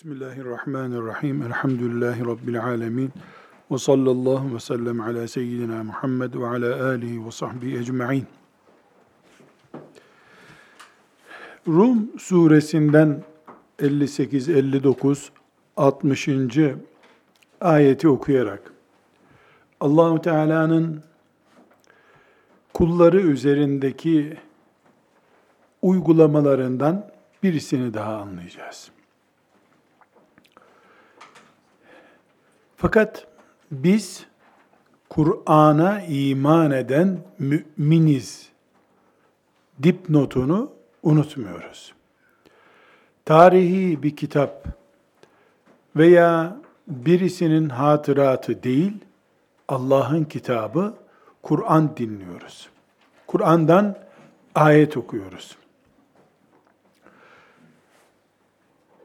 Bismillahirrahmanirrahim. Elhamdülillahi Rabbil alemin. Ve sallallahu ve sellem ala seyyidina Muhammed ve ala alihi ve sahbihi ecma'in. Rum suresinden 58, 59, 60. ayeti okuyarak Allahu Teala'nın kulları üzerindeki uygulamalarından birisini daha anlayacağız. Fakat biz Kur'an'a iman eden müminiz dipnotunu unutmuyoruz. Tarihi bir kitap veya birisinin hatıratı değil, Allah'ın kitabı Kur'an dinliyoruz. Kur'an'dan ayet okuyoruz.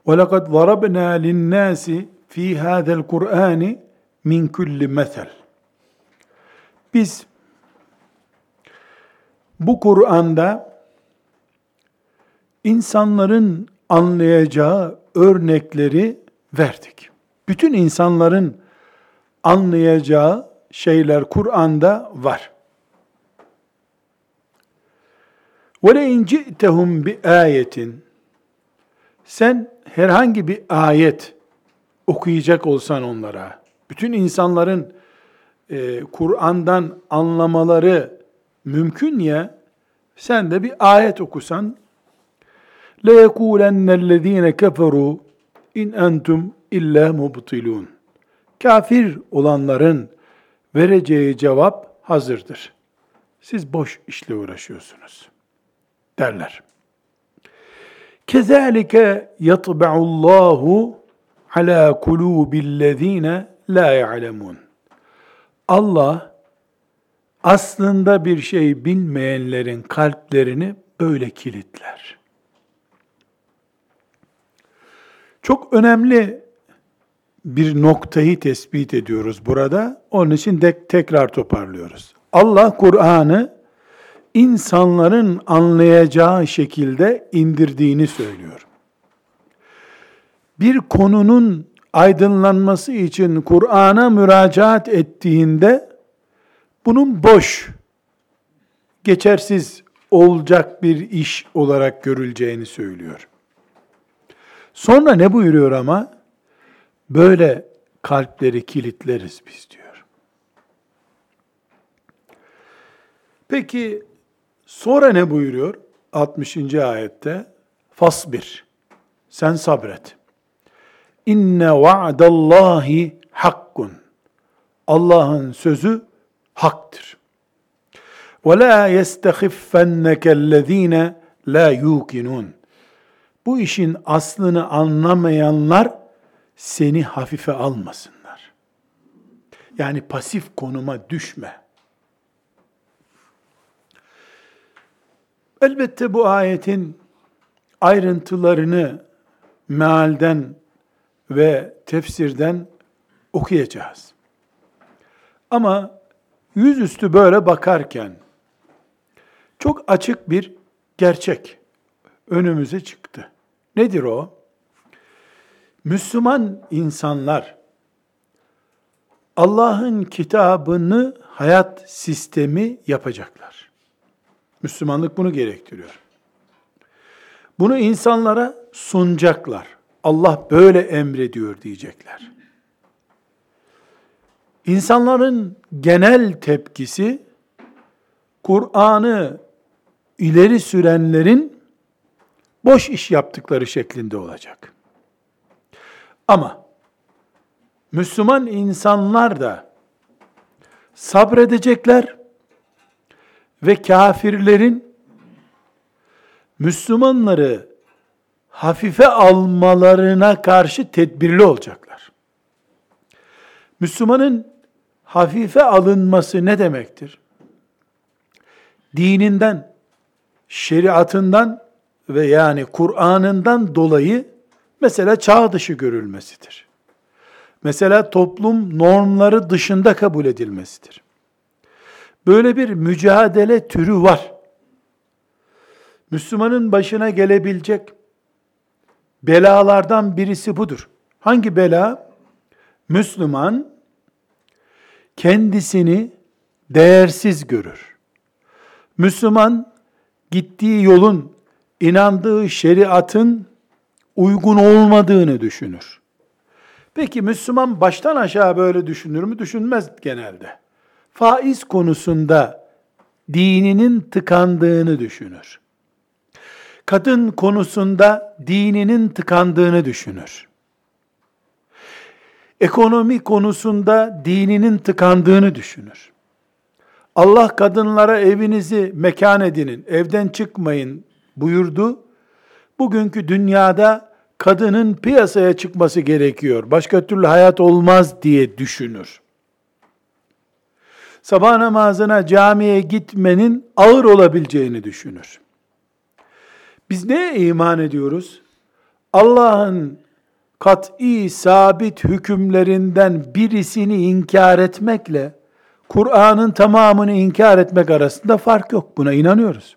وَلَقَدْ ضَرَبْنَا لِلنَّاسِ fi hadel Kur'ani min kulli mesel. Biz bu Kur'an'da insanların anlayacağı örnekleri verdik. Bütün insanların anlayacağı şeyler Kur'an'da var. وَلَاِنْ جِئْتَهُمْ بِآيَةٍ Sen herhangi bir ayet okuyacak olsan onlara, bütün insanların e, Kur'an'dan anlamaları mümkün ya, sen de bir ayet okusan, لَيَكُولَنَّ الَّذ۪ينَ كَفَرُوا in entum illa mubtilun. Kafir olanların vereceği cevap hazırdır. Siz boş işle uğraşıyorsunuz derler. Kezalike yatba'ullahu ala kulubillezine la ya'lemun. Allah aslında bir şey bilmeyenlerin kalplerini böyle kilitler. Çok önemli bir noktayı tespit ediyoruz burada. Onun için de tekrar toparlıyoruz. Allah Kur'an'ı insanların anlayacağı şekilde indirdiğini söylüyor bir konunun aydınlanması için Kur'an'a müracaat ettiğinde bunun boş, geçersiz olacak bir iş olarak görüleceğini söylüyor. Sonra ne buyuruyor ama? Böyle kalpleri kilitleriz biz diyor. Peki sonra ne buyuruyor? 60. ayette fasbir. Sen sabret. İnne va'dallahi hakkun. Allah'ın sözü haktır. Ve la yestehiffennekellezine la yukinun. Bu işin aslını anlamayanlar seni hafife almasınlar. Yani pasif konuma düşme. Elbette bu ayetin ayrıntılarını mealden ve tefsirden okuyacağız. Ama yüzüstü böyle bakarken çok açık bir gerçek önümüze çıktı. Nedir o? Müslüman insanlar Allah'ın kitabını hayat sistemi yapacaklar. Müslümanlık bunu gerektiriyor. Bunu insanlara sunacaklar. Allah böyle emrediyor diyecekler. İnsanların genel tepkisi Kur'an'ı ileri sürenlerin boş iş yaptıkları şeklinde olacak. Ama Müslüman insanlar da sabredecekler ve kafirlerin Müslümanları hafife almalarına karşı tedbirli olacaklar. Müslümanın hafife alınması ne demektir? Dininden, şeriatından ve yani Kur'an'ından dolayı mesela çağ dışı görülmesidir. Mesela toplum normları dışında kabul edilmesidir. Böyle bir mücadele türü var. Müslümanın başına gelebilecek belalardan birisi budur. Hangi bela? Müslüman kendisini değersiz görür. Müslüman gittiği yolun, inandığı şeriatın uygun olmadığını düşünür. Peki Müslüman baştan aşağı böyle düşünür mü? Düşünmez genelde. Faiz konusunda dininin tıkandığını düşünür. Kadın konusunda dininin tıkandığını düşünür. Ekonomi konusunda dininin tıkandığını düşünür. Allah kadınlara evinizi mekan edinin, evden çıkmayın buyurdu. Bugünkü dünyada kadının piyasaya çıkması gerekiyor. Başka türlü hayat olmaz diye düşünür. Sabah namazına camiye gitmenin ağır olabileceğini düşünür. Biz neye iman ediyoruz? Allah'ın kat'i sabit hükümlerinden birisini inkar etmekle Kur'an'ın tamamını inkar etmek arasında fark yok. Buna inanıyoruz.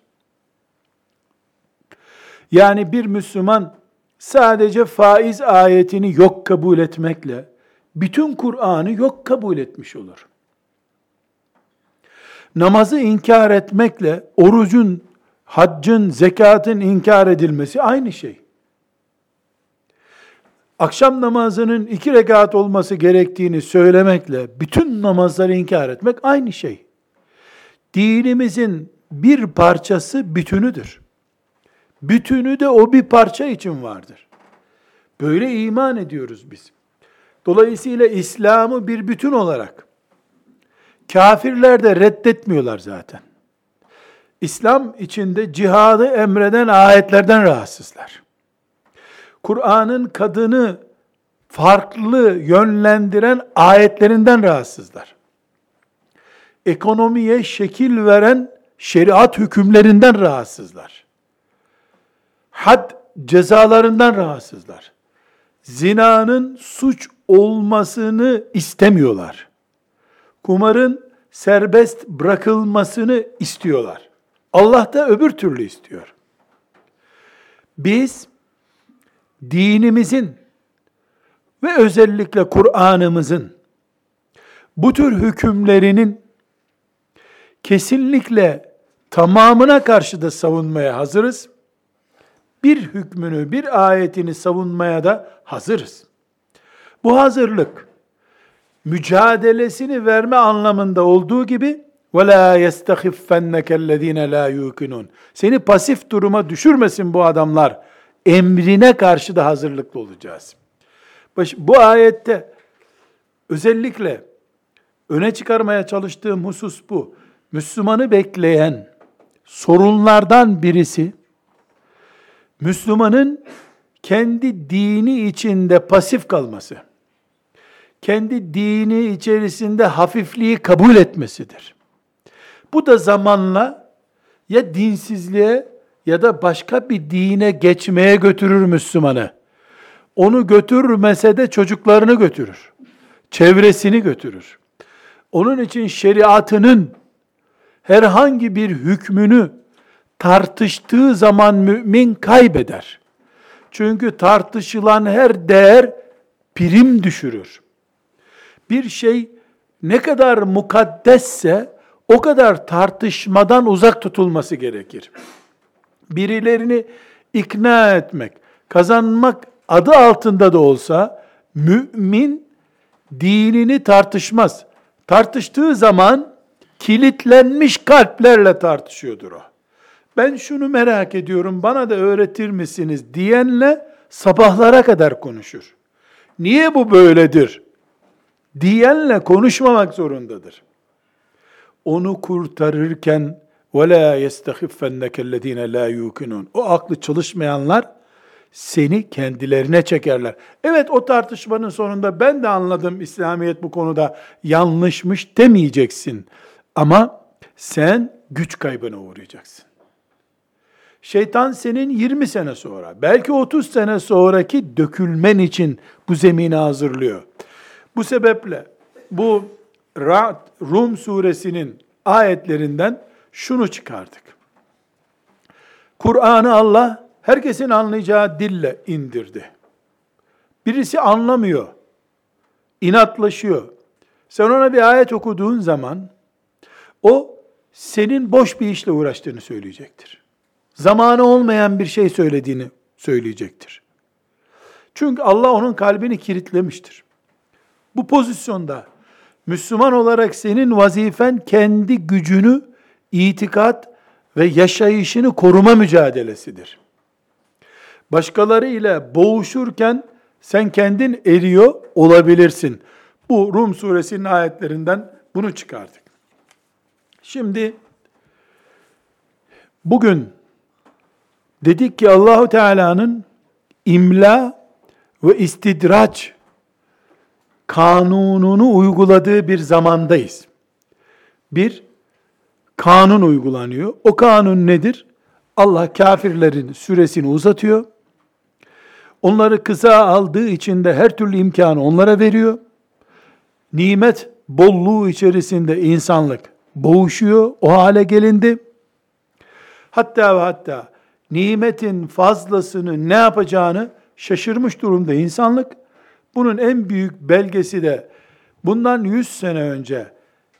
Yani bir Müslüman sadece faiz ayetini yok kabul etmekle bütün Kur'an'ı yok kabul etmiş olur. Namazı inkar etmekle orucun, haccın, zekatın inkar edilmesi aynı şey. Akşam namazının iki rekat olması gerektiğini söylemekle bütün namazları inkar etmek aynı şey. Dinimizin bir parçası bütünüdür. Bütünü de o bir parça için vardır. Böyle iman ediyoruz biz. Dolayısıyla İslam'ı bir bütün olarak kafirler de reddetmiyorlar zaten. İslam içinde cihadı emreden ayetlerden rahatsızlar. Kur'an'ın kadını farklı yönlendiren ayetlerinden rahatsızlar. Ekonomiye şekil veren şeriat hükümlerinden rahatsızlar had cezalarından rahatsızlar. Zinanın suç olmasını istemiyorlar. Kumarın serbest bırakılmasını istiyorlar. Allah da öbür türlü istiyor. Biz dinimizin ve özellikle Kur'an'ımızın bu tür hükümlerinin kesinlikle tamamına karşı da savunmaya hazırız bir hükmünü, bir ayetini savunmaya da hazırız. Bu hazırlık mücadelesini verme anlamında olduğu gibi ve la yestahiffenneke ellezine la yukunun. Seni pasif duruma düşürmesin bu adamlar. Emrine karşı da hazırlıklı olacağız. Baş Bu ayette özellikle öne çıkarmaya çalıştığım husus bu. Müslümanı bekleyen sorunlardan birisi Müslümanın kendi dini içinde pasif kalması, kendi dini içerisinde hafifliği kabul etmesidir. Bu da zamanla ya dinsizliğe ya da başka bir dine geçmeye götürür Müslümanı. Onu götürmese de çocuklarını götürür. Çevresini götürür. Onun için şeriatının herhangi bir hükmünü tartıştığı zaman mümin kaybeder. Çünkü tartışılan her değer prim düşürür. Bir şey ne kadar mukaddesse o kadar tartışmadan uzak tutulması gerekir. Birilerini ikna etmek, kazanmak adı altında da olsa mümin dinini tartışmaz. Tartıştığı zaman kilitlenmiş kalplerle tartışıyordur o ben şunu merak ediyorum bana da öğretir misiniz diyenle sabahlara kadar konuşur. Niye bu böyledir? Diyenle konuşmamak zorundadır Onu kurtarırken وَلَا يَسْتَخِفَّنَّكَ الَّذ۪ينَ لَا يُوكِنُونَ O aklı çalışmayanlar seni kendilerine çekerler. Evet o tartışmanın sonunda ben de anladım İslamiyet bu konuda yanlışmış demeyeceksin. Ama sen güç kaybına uğrayacaksın. Şeytan senin 20 sene sonra, belki 30 sene sonraki dökülmen için bu zemini hazırlıyor. Bu sebeple bu Rum suresinin ayetlerinden şunu çıkardık. Kur'an'ı Allah herkesin anlayacağı dille indirdi. Birisi anlamıyor, inatlaşıyor. Sen ona bir ayet okuduğun zaman, o senin boş bir işle uğraştığını söyleyecektir. Zamanı olmayan bir şey söylediğini söyleyecektir. Çünkü Allah onun kalbini kilitlemiştir. Bu pozisyonda Müslüman olarak senin vazifen kendi gücünü, itikat ve yaşayışını koruma mücadelesidir. Başkaları ile boğuşurken sen kendin eriyor olabilirsin. Bu Rum suresinin ayetlerinden bunu çıkardık. Şimdi bugün dedik ki Allahu Teala'nın imla ve istidraç kanununu uyguladığı bir zamandayız. Bir kanun uygulanıyor. O kanun nedir? Allah kafirlerin süresini uzatıyor. Onları kısa aldığı için de her türlü imkanı onlara veriyor. Nimet bolluğu içerisinde insanlık boğuşuyor. O hale gelindi. Hatta ve hatta nimetin fazlasını ne yapacağını şaşırmış durumda insanlık. Bunun en büyük belgesi de bundan 100 sene önce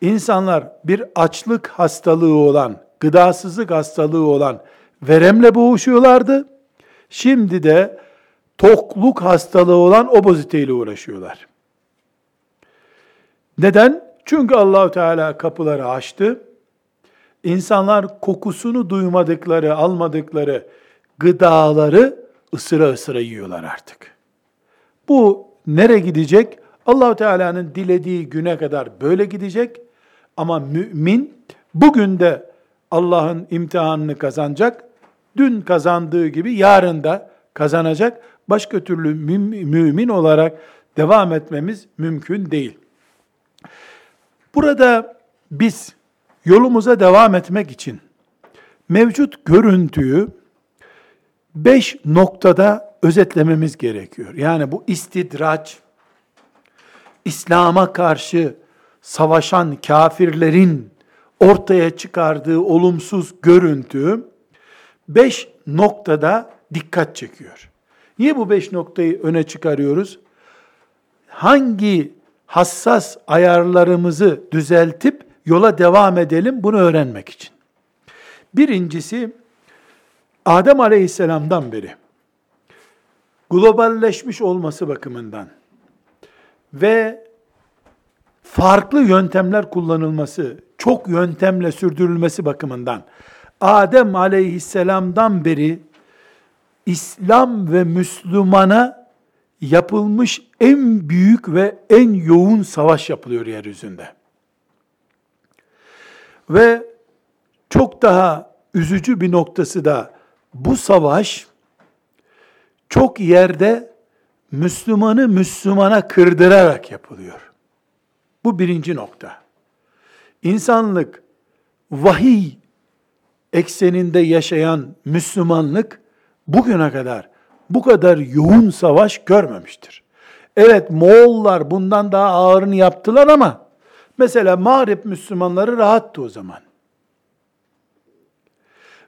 insanlar bir açlık hastalığı olan, gıdasızlık hastalığı olan veremle boğuşuyorlardı. Şimdi de tokluk hastalığı olan obeziteyle uğraşıyorlar. Neden? Çünkü Allahu Teala kapıları açtı. İnsanlar kokusunu duymadıkları, almadıkları gıdaları ısıra ısıra yiyorlar artık. Bu nere gidecek? Allahu Teala'nın dilediği güne kadar böyle gidecek. Ama mümin bugün de Allah'ın imtihanını kazanacak. Dün kazandığı gibi yarın da kazanacak. Başka türlü mümin olarak devam etmemiz mümkün değil. Burada biz yolumuza devam etmek için mevcut görüntüyü beş noktada özetlememiz gerekiyor. Yani bu istidraç, İslam'a karşı savaşan kafirlerin ortaya çıkardığı olumsuz görüntü beş noktada dikkat çekiyor. Niye bu beş noktayı öne çıkarıyoruz? Hangi hassas ayarlarımızı düzeltip yola devam edelim bunu öğrenmek için. Birincisi Adem Aleyhisselam'dan beri globalleşmiş olması bakımından ve farklı yöntemler kullanılması, çok yöntemle sürdürülmesi bakımından Adem Aleyhisselam'dan beri İslam ve Müslümana yapılmış en büyük ve en yoğun savaş yapılıyor yeryüzünde. Ve çok daha üzücü bir noktası da bu savaş çok yerde Müslümanı Müslümana kırdırarak yapılıyor. Bu birinci nokta. İnsanlık vahiy ekseninde yaşayan Müslümanlık bugüne kadar bu kadar yoğun savaş görmemiştir. Evet Moğollar bundan daha ağırını yaptılar ama mesela Mağrip Müslümanları rahattı o zaman.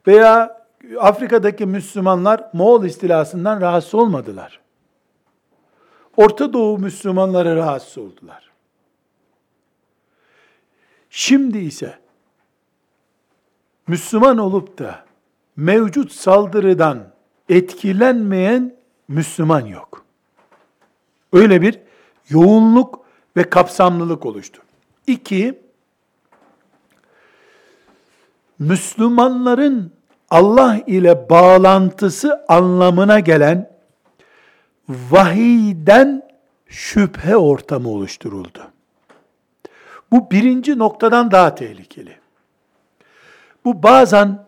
Veya Afrika'daki Müslümanlar Moğol istilasından rahatsız olmadılar. Orta Doğu Müslümanları rahatsız oldular. Şimdi ise Müslüman olup da mevcut saldırıdan etkilenmeyen Müslüman yok. Öyle bir yoğunluk ve kapsamlılık oluştu. İki, Müslümanların Allah ile bağlantısı anlamına gelen vahiyden şüphe ortamı oluşturuldu. Bu birinci noktadan daha tehlikeli. Bu bazen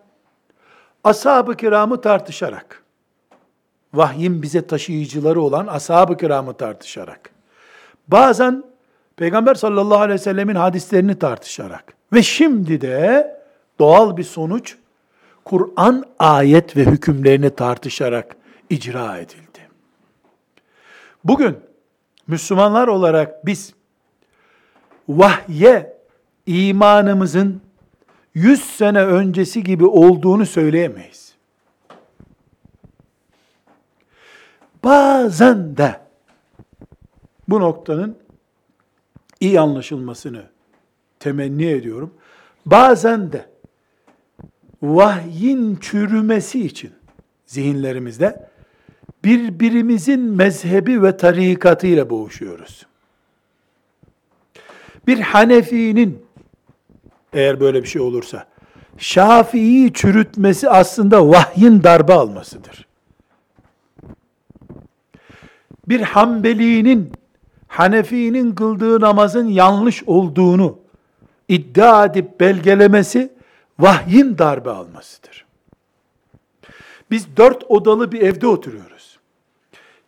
ashab-ı kiramı tartışarak, vahyin bize taşıyıcıları olan ashab-ı kiramı tartışarak, bazen Peygamber sallallahu aleyhi ve sellemin hadislerini tartışarak ve şimdi de doğal bir sonuç Kur'an ayet ve hükümlerini tartışarak icra edildi. Bugün Müslümanlar olarak biz vahye imanımızın 100 sene öncesi gibi olduğunu söyleyemeyiz. bazen de bu noktanın iyi anlaşılmasını temenni ediyorum. Bazen de vahyin çürümesi için zihinlerimizde birbirimizin mezhebi ve tarikatıyla boğuşuyoruz. Bir Hanefi'nin eğer böyle bir şey olursa Şafii'yi çürütmesi aslında vahyin darbe almasıdır. Bir Hanbeli'nin Hanefi'nin kıldığı namazın yanlış olduğunu iddia edip belgelemesi vahyin darbe almasıdır. Biz dört odalı bir evde oturuyoruz.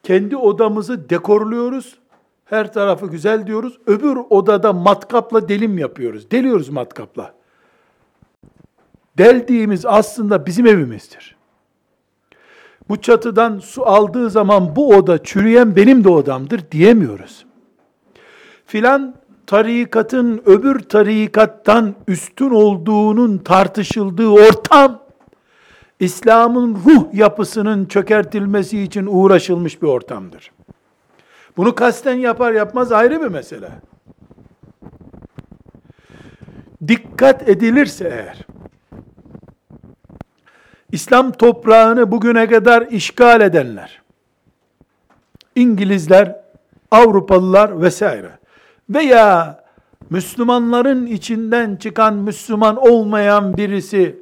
Kendi odamızı dekorluyoruz. Her tarafı güzel diyoruz. Öbür odada matkapla delim yapıyoruz. Deliyoruz matkapla. Deldiğimiz aslında bizim evimizdir. Bu çatıdan su aldığı zaman bu oda çürüyen benim de odamdır diyemiyoruz. Filan tarikatın öbür tarikattan üstün olduğunun tartışıldığı ortam, İslam'ın ruh yapısının çökertilmesi için uğraşılmış bir ortamdır. Bunu kasten yapar yapmaz ayrı bir mesele. Dikkat edilirse eğer, İslam toprağını bugüne kadar işgal edenler, İngilizler, Avrupalılar vesaire veya Müslümanların içinden çıkan Müslüman olmayan birisi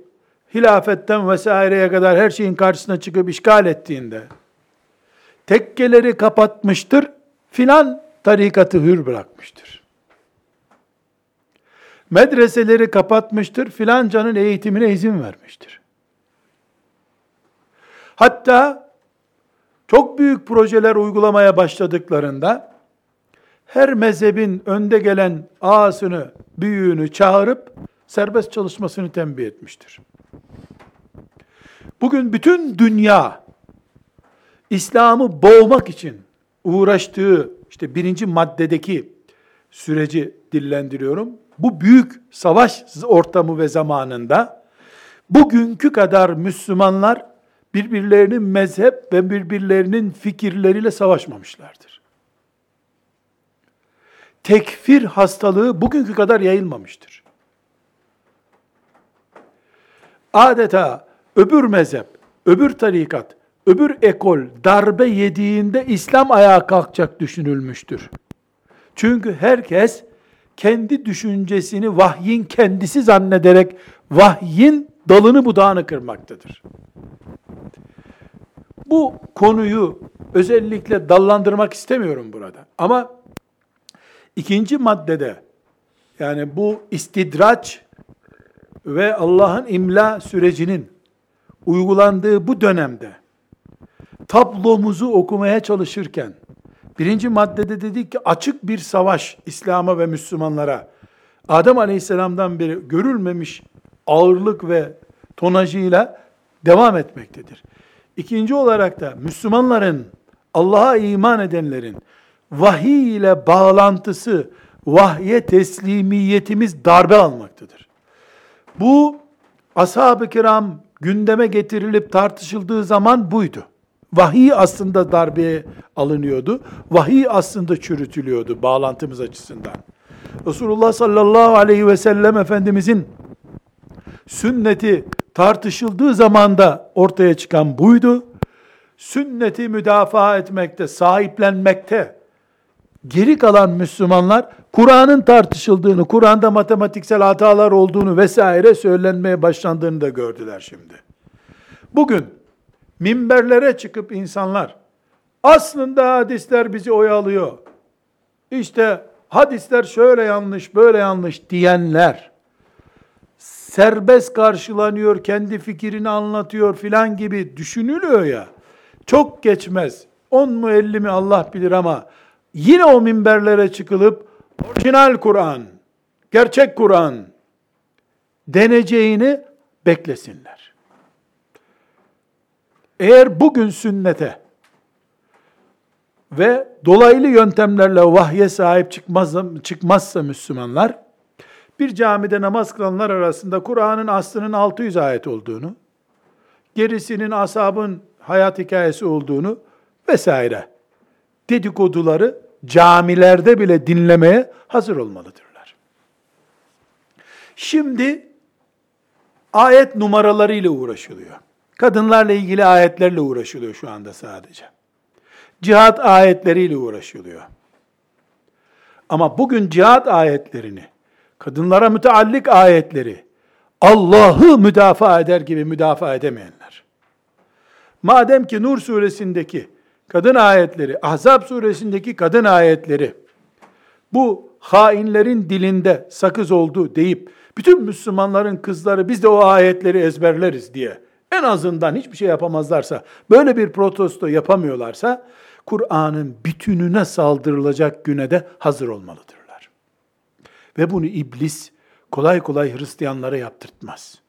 hilafetten vesaireye kadar her şeyin karşısına çıkıp işgal ettiğinde tekkeleri kapatmıştır, filan tarikatı hür bırakmıştır. Medreseleri kapatmıştır, filancanın eğitimine izin vermiştir. Hatta çok büyük projeler uygulamaya başladıklarında her mezhebin önde gelen ağasını, büyüğünü çağırıp serbest çalışmasını tembih etmiştir. Bugün bütün dünya İslam'ı boğmak için uğraştığı işte birinci maddedeki süreci dillendiriyorum. Bu büyük savaş ortamı ve zamanında bugünkü kadar Müslümanlar birbirlerinin mezhep ve birbirlerinin fikirleriyle savaşmamışlardır. Tekfir hastalığı bugünkü kadar yayılmamıştır. Adeta öbür mezhep, öbür tarikat, öbür ekol darbe yediğinde İslam ayağa kalkacak düşünülmüştür. Çünkü herkes kendi düşüncesini vahyin kendisi zannederek vahyin dalını budağını kırmaktadır. Bu konuyu özellikle dallandırmak istemiyorum burada. Ama ikinci maddede yani bu istidraç ve Allah'ın imla sürecinin uygulandığı bu dönemde tablomuzu okumaya çalışırken birinci maddede dedik ki açık bir savaş İslam'a ve Müslümanlara Adem Aleyhisselam'dan beri görülmemiş ağırlık ve tonajıyla devam etmektedir. İkinci olarak da Müslümanların, Allah'a iman edenlerin vahiy ile bağlantısı, vahye teslimiyetimiz darbe almaktadır. Bu ashab-ı kiram gündeme getirilip tartışıldığı zaman buydu. Vahiy aslında darbeye alınıyordu. Vahiy aslında çürütülüyordu bağlantımız açısından. Resulullah sallallahu aleyhi ve sellem Efendimizin sünneti tartışıldığı zaman da ortaya çıkan buydu. Sünneti müdafaa etmekte, sahiplenmekte geri kalan Müslümanlar Kur'an'ın tartışıldığını, Kur'an'da matematiksel hatalar olduğunu vesaire söylenmeye başlandığını da gördüler şimdi. Bugün minberlere çıkıp insanlar aslında hadisler bizi oyalıyor. İşte hadisler şöyle yanlış, böyle yanlış diyenler serbest karşılanıyor, kendi fikrini anlatıyor filan gibi düşünülüyor ya. Çok geçmez. 10 mu 50 mi Allah bilir ama yine o minberlere çıkılıp orijinal Kur'an, gerçek Kur'an deneceğini beklesinler. Eğer bugün sünnete ve dolaylı yöntemlerle vahye sahip çıkmaz, çıkmazsa Müslümanlar, bir camide namaz kılanlar arasında Kur'an'ın aslının 600 ayet olduğunu, gerisinin ashabın hayat hikayesi olduğunu vesaire dedikoduları camilerde bile dinlemeye hazır olmalıdırlar. Şimdi ayet numaralarıyla uğraşılıyor. Kadınlarla ilgili ayetlerle uğraşılıyor şu anda sadece. Cihat ayetleriyle uğraşılıyor. Ama bugün cihat ayetlerini, kadınlara müteallik ayetleri, Allah'ı müdafaa eder gibi müdafaa edemeyenler. Madem ki Nur suresindeki kadın ayetleri, Ahzab suresindeki kadın ayetleri, bu hainlerin dilinde sakız oldu deyip, bütün Müslümanların kızları biz de o ayetleri ezberleriz diye, en azından hiçbir şey yapamazlarsa, böyle bir protesto yapamıyorlarsa, Kur'an'ın bütününe saldırılacak güne de hazır olmalıdırlar. Ve bunu iblis kolay kolay Hristiyanlara yaptırtmaz.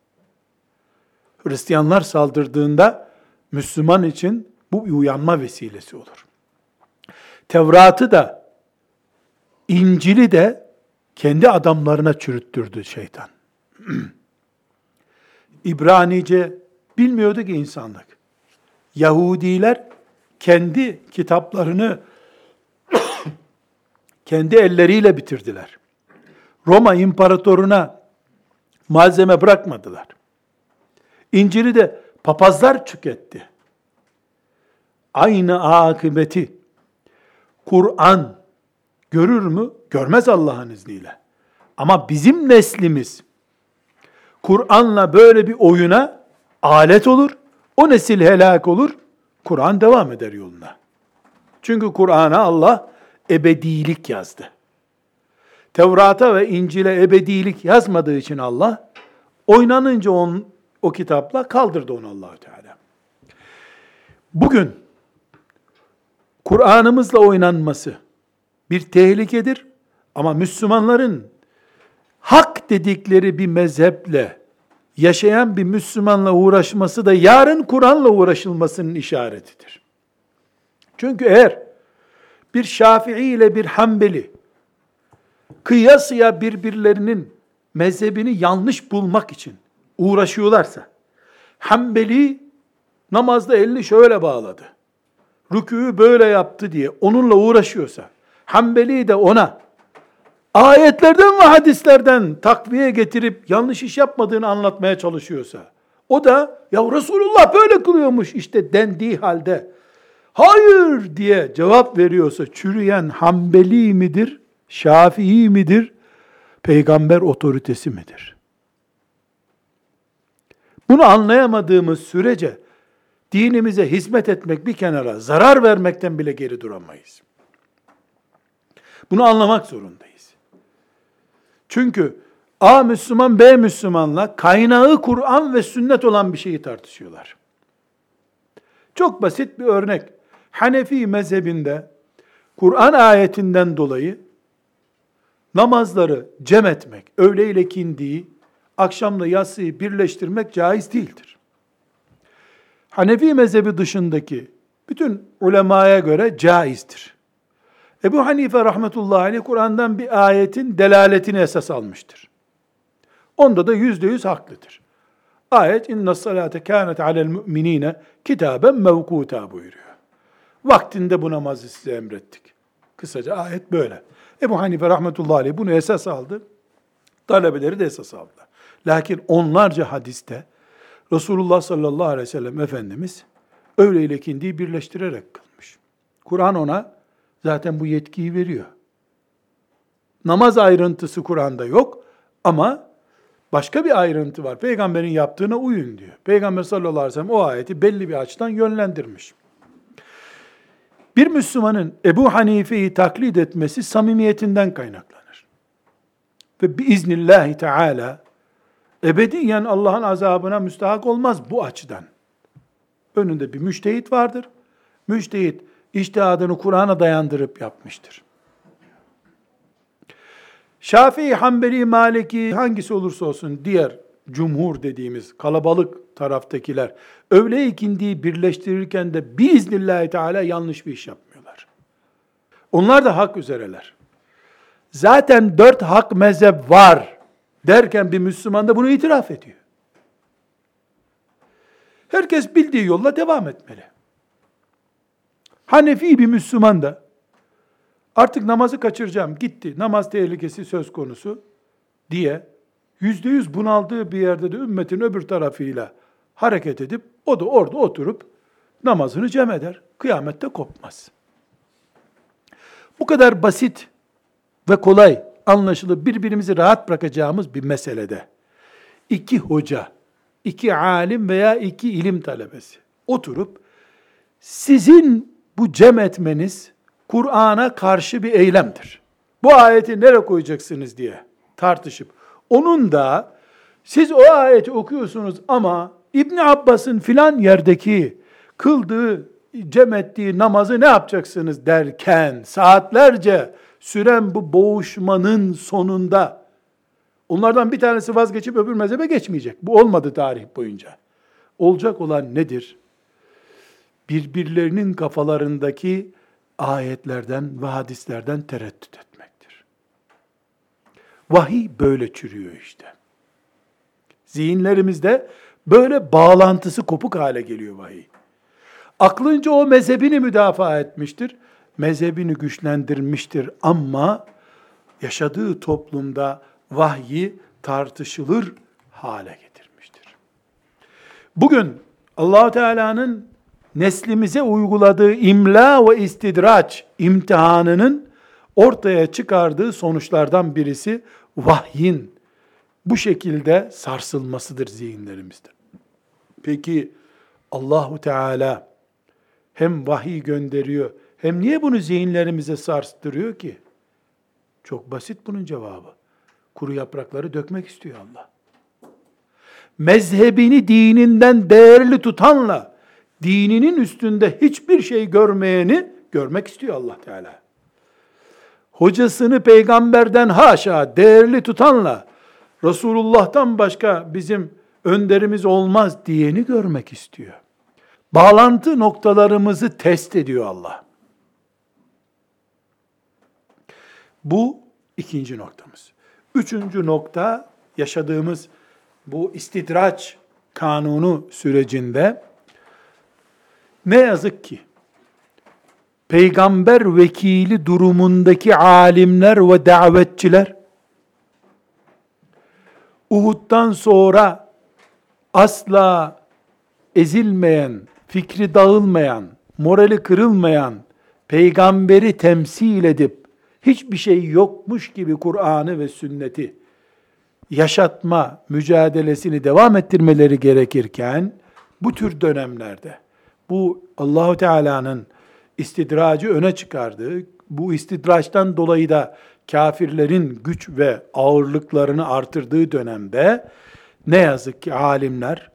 Hristiyanlar saldırdığında Müslüman için bu bir uyanma vesilesi olur. Tevrat'ı da İncil'i de kendi adamlarına çürüttürdü şeytan. İbranice bilmiyordu ki insanlık. Yahudiler kendi kitaplarını kendi elleriyle bitirdiler. Roma imparatoruna malzeme bırakmadılar. İncil'i de papazlar tüketti. Aynı akıbeti Kur'an görür mü? Görmez Allah'ın izniyle. Ama bizim neslimiz Kur'an'la böyle bir oyuna alet olur. O nesil helak olur. Kur'an devam eder yoluna. Çünkü Kur'an'a Allah ebedilik yazdı. Tevrat'a ve İncil'e ebedilik yazmadığı için Allah oynanınca on, o kitapla kaldırdı onu Allahü Teala. Bugün Kur'an'ımızla oynanması bir tehlikedir ama Müslümanların hak dedikleri bir mezheple yaşayan bir Müslümanla uğraşması da yarın Kur'an'la uğraşılmasının işaretidir. Çünkü eğer bir Şafii ile bir Hanbeli kıyasıya birbirlerinin mezhebini yanlış bulmak için uğraşıyorlarsa, Hanbeli namazda elini şöyle bağladı, rükûyu böyle yaptı diye onunla uğraşıyorsa, Hanbeli de ona ayetlerden ve hadislerden takviye getirip yanlış iş yapmadığını anlatmaya çalışıyorsa, o da ya Resulullah böyle kılıyormuş işte dendiği halde, hayır diye cevap veriyorsa çürüyen Hanbeli midir, Şafii midir, peygamber otoritesi midir? Bunu anlayamadığımız sürece dinimize hizmet etmek bir kenara, zarar vermekten bile geri duramayız. Bunu anlamak zorundayız. Çünkü A Müslüman, B Müslümanla kaynağı Kur'an ve sünnet olan bir şeyi tartışıyorlar. Çok basit bir örnek. Hanefi mezhebinde Kur'an ayetinden dolayı namazları cem etmek, öğle ile kindiyi, akşamla yatsıyı birleştirmek caiz değildir. Hanefi mezhebi dışındaki bütün ulemaya göre caizdir. Ebu Hanife rahmetullahi aleyh Kur'an'dan bir ayetin delaletini esas almıştır. Onda da yüzde yüz haklıdır. Ayet inna salate kânet alel müminine kitaben mevkuta buyuruyor. Vaktinde bu namazı size emrettik. Kısaca ayet böyle. Ebu Hanife rahmetullahi aleyh bunu esas aldı. Talebeleri de esas aldılar. Lakin onlarca hadiste Resulullah sallallahu aleyhi ve sellem Efendimiz öğle ile ikindiyi birleştirerek kılmış. Kur'an ona zaten bu yetkiyi veriyor. Namaz ayrıntısı Kur'an'da yok ama başka bir ayrıntı var. Peygamberin yaptığına uyun diyor. Peygamber sallallahu aleyhi ve sellem o ayeti belli bir açıdan yönlendirmiş. Bir Müslümanın Ebu Hanife'yi taklit etmesi samimiyetinden kaynaklanır. Ve biiznillahi teala ebediyen Allah'ın azabına müstahak olmaz bu açıdan. Önünde bir müştehit vardır. Müştehit iştihadını Kur'an'a dayandırıp yapmıştır. Şafii, Hanbeli, Maliki hangisi olursa olsun diğer cumhur dediğimiz kalabalık taraftakiler öğle ikindiyi birleştirirken de biiznillahü teala yanlış bir iş yapmıyorlar. Onlar da hak üzereler. Zaten dört hak mezhep var derken bir Müslüman da bunu itiraf ediyor. Herkes bildiği yolla devam etmeli. Hanefi bir Müslüman da artık namazı kaçıracağım gitti namaz tehlikesi söz konusu diye yüzde yüz bunaldığı bir yerde de ümmetin öbür tarafıyla hareket edip o da orada oturup namazını cem eder. Kıyamette kopmaz. Bu kadar basit ve kolay anlaşılıp birbirimizi rahat bırakacağımız bir meselede. İki hoca, iki alim veya iki ilim talebesi oturup sizin bu cem etmeniz Kur'an'a karşı bir eylemdir. Bu ayeti nereye koyacaksınız? diye tartışıp onun da siz o ayeti okuyorsunuz ama İbn Abbas'ın filan yerdeki kıldığı, cem ettiği namazı ne yapacaksınız? derken saatlerce süren bu boğuşmanın sonunda onlardan bir tanesi vazgeçip öbür mezhebe geçmeyecek. Bu olmadı tarih boyunca. Olacak olan nedir? Birbirlerinin kafalarındaki ayetlerden ve hadislerden tereddüt etmektir. Vahiy böyle çürüyor işte. Zihinlerimizde böyle bağlantısı kopuk hale geliyor vahiy. Aklınca o mezhebini müdafaa etmiştir. Mezhebini güçlendirmiştir ama yaşadığı toplumda vahyi tartışılır hale getirmiştir. Bugün allah Teala'nın neslimize uyguladığı imla ve istidraç imtihanının ortaya çıkardığı sonuçlardan birisi vahyin bu şekilde sarsılmasıdır zihinlerimizde. Peki Allahu Teala hem vahiy gönderiyor hem niye bunu zihinlerimize sarstırıyor ki? Çok basit bunun cevabı. Kuru yaprakları dökmek istiyor Allah. Mezhebini dininden değerli tutanla dininin üstünde hiçbir şey görmeyeni görmek istiyor Allah Teala. Hocasını peygamberden haşa değerli tutanla Resulullah'tan başka bizim önderimiz olmaz diyeni görmek istiyor. Bağlantı noktalarımızı test ediyor Allah. Bu ikinci noktamız. Üçüncü nokta yaşadığımız bu istidraç kanunu sürecinde ne yazık ki peygamber vekili durumundaki alimler ve davetçiler Uhud'dan sonra asla ezilmeyen, fikri dağılmayan, morali kırılmayan peygamberi temsil edip hiçbir şey yokmuş gibi Kur'an'ı ve sünneti yaşatma mücadelesini devam ettirmeleri gerekirken bu tür dönemlerde bu Allahu Teala'nın istidracı öne çıkardığı, bu istidraçtan dolayı da kafirlerin güç ve ağırlıklarını artırdığı dönemde ne yazık ki alimler,